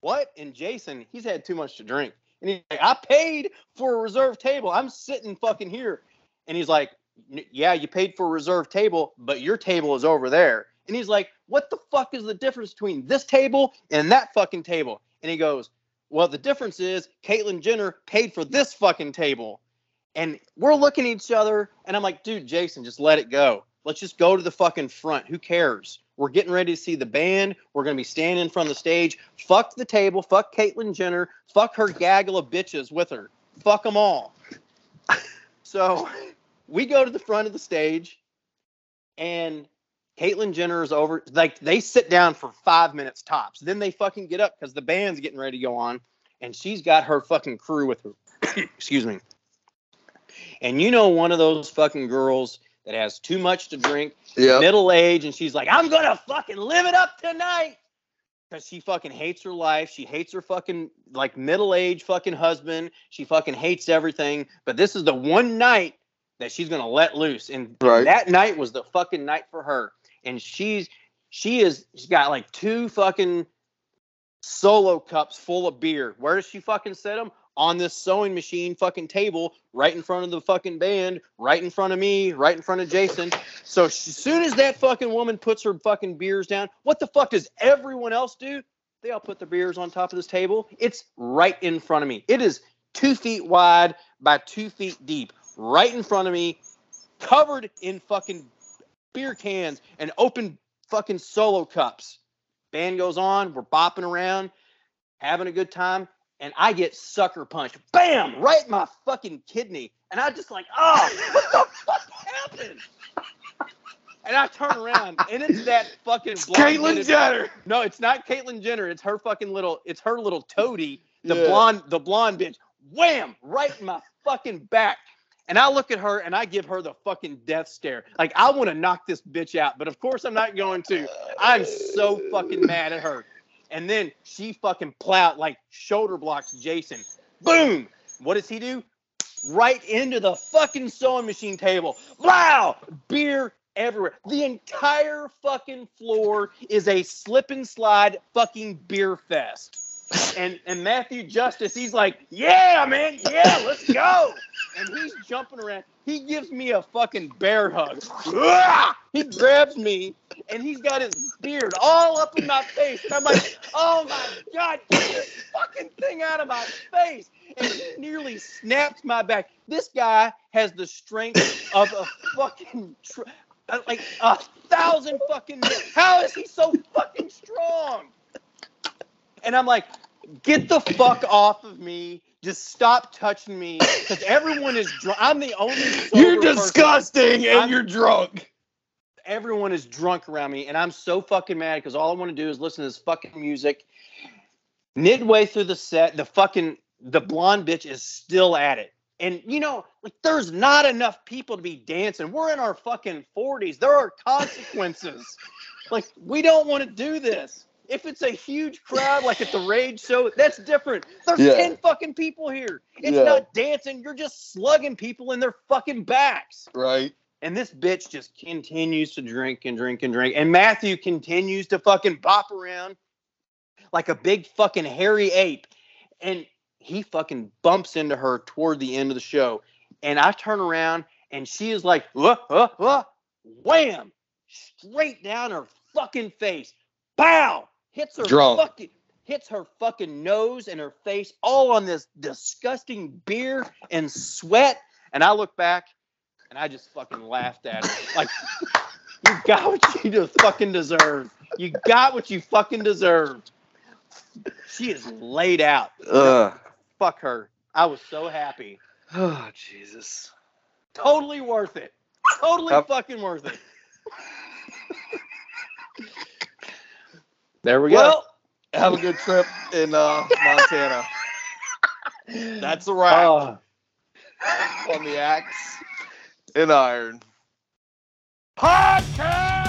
Speaker 1: what? And Jason, he's had too much to drink. And he's like, I paid for a reserved table. I'm sitting fucking here. And he's like, yeah, you paid for a reserved table, but your table is over there. And he's like, what the fuck is the difference between this table and that fucking table? And he goes, well, the difference is Caitlyn Jenner paid for this fucking table. And we're looking at each other, and I'm like, dude, Jason, just let it go. Let's just go to the fucking front. Who cares? We're getting ready to see the band. We're gonna be standing in front of the stage. Fuck the table. Fuck Caitlyn Jenner. Fuck her gaggle of bitches with her. Fuck them all. so we go to the front of the stage, and Caitlyn Jenner is over. Like they sit down for five minutes tops. Then they fucking get up because the band's getting ready to go on, and she's got her fucking crew with her. Excuse me. And you know, one of those fucking girls that has too much to drink,
Speaker 2: Yeah.
Speaker 1: middle age, and she's like, I'm gonna fucking live it up tonight. Because she fucking hates her life. She hates her fucking like middle age fucking husband. She fucking hates everything. But this is the one night that she's gonna let loose. And, and that night was the fucking night for her. And she's she is she's got like two fucking solo cups full of beer. Where does she fucking set them? On this sewing machine fucking table, right in front of the fucking band, right in front of me, right in front of Jason. So as soon as that fucking woman puts her fucking beers down, what the fuck does everyone else do? They all put their beers on top of this table. It's right in front of me. It is two feet wide by two feet deep, right in front of me, covered in fucking beer cans and open fucking solo cups. Band goes on, we're bopping around, having a good time, and I get sucker punched. Bam! Right in my fucking kidney. And I just like, oh, what the fuck happened? And I turn around, and it's that fucking blonde
Speaker 2: Caitlyn Jenner.
Speaker 1: No, it's not Caitlyn Jenner. It's her fucking little. It's her little toady, the
Speaker 2: Yeah.
Speaker 1: blonde, the blonde bitch. Wham! Right in my fucking back. And I look at her and I give her the fucking death stare. Like I want to knock this bitch out, but of course I'm not going to. I'm so fucking mad at her. And then she fucking plowed like shoulder blocks Jason. Boom! What does he do? Right into the fucking sewing machine table. Wow! Beer everywhere. The entire fucking floor is a slip and slide fucking beer fest. And and Matthew Justice, he's like, yeah, man, yeah, let's go. And he's jumping around. He gives me a fucking bear hug. He grabs me and he's got his beard all up in my face. And I'm like, oh my God, get this fucking thing out of my face. And he nearly snaps my back. This guy has the strength of a fucking, tr- uh, like a thousand fucking. How is he so fucking strong? And I'm like, get the fuck off of me. Just stop touching me. Because everyone is drunk. I'm the only
Speaker 2: You're
Speaker 1: person.
Speaker 2: disgusting and
Speaker 1: I'm-
Speaker 2: you're drunk.
Speaker 1: Everyone is drunk around me, and I'm so fucking mad because all I want to do is listen to this fucking music. Midway through the set, the fucking the blonde bitch is still at it. And you know, like there's not enough people to be dancing. We're in our fucking 40s. There are consequences. like we don't want to do this. If it's a huge crowd like at the Rage show, that's different. There's
Speaker 2: Yeah.
Speaker 1: 10 fucking people here. It's
Speaker 2: Yeah.
Speaker 1: not dancing. You're just slugging people in their fucking backs.
Speaker 2: Right.
Speaker 1: And this bitch just continues to drink and drink and drink. And Matthew continues to fucking bop around like a big fucking hairy ape. And he fucking bumps into her toward the end of the show. And I turn around and she is like, uh, uh, uh, wham, straight down her fucking face. Pow! Hits her
Speaker 2: Drunk.
Speaker 1: fucking hits her fucking nose and her face all on this disgusting beer and sweat. And I look back and I just fucking laughed at her. Like, you got what you just fucking deserved. You got what you fucking deserved. She is laid out.
Speaker 2: Ugh.
Speaker 1: Fuck her. I was so happy.
Speaker 2: Oh Jesus.
Speaker 1: Totally worth it. Totally fucking worth it. there we
Speaker 2: Well, have a good trip in uh, Montana. That's a
Speaker 1: go.
Speaker 2: wrap
Speaker 1: Oh,
Speaker 2: on the axe and iron podcast.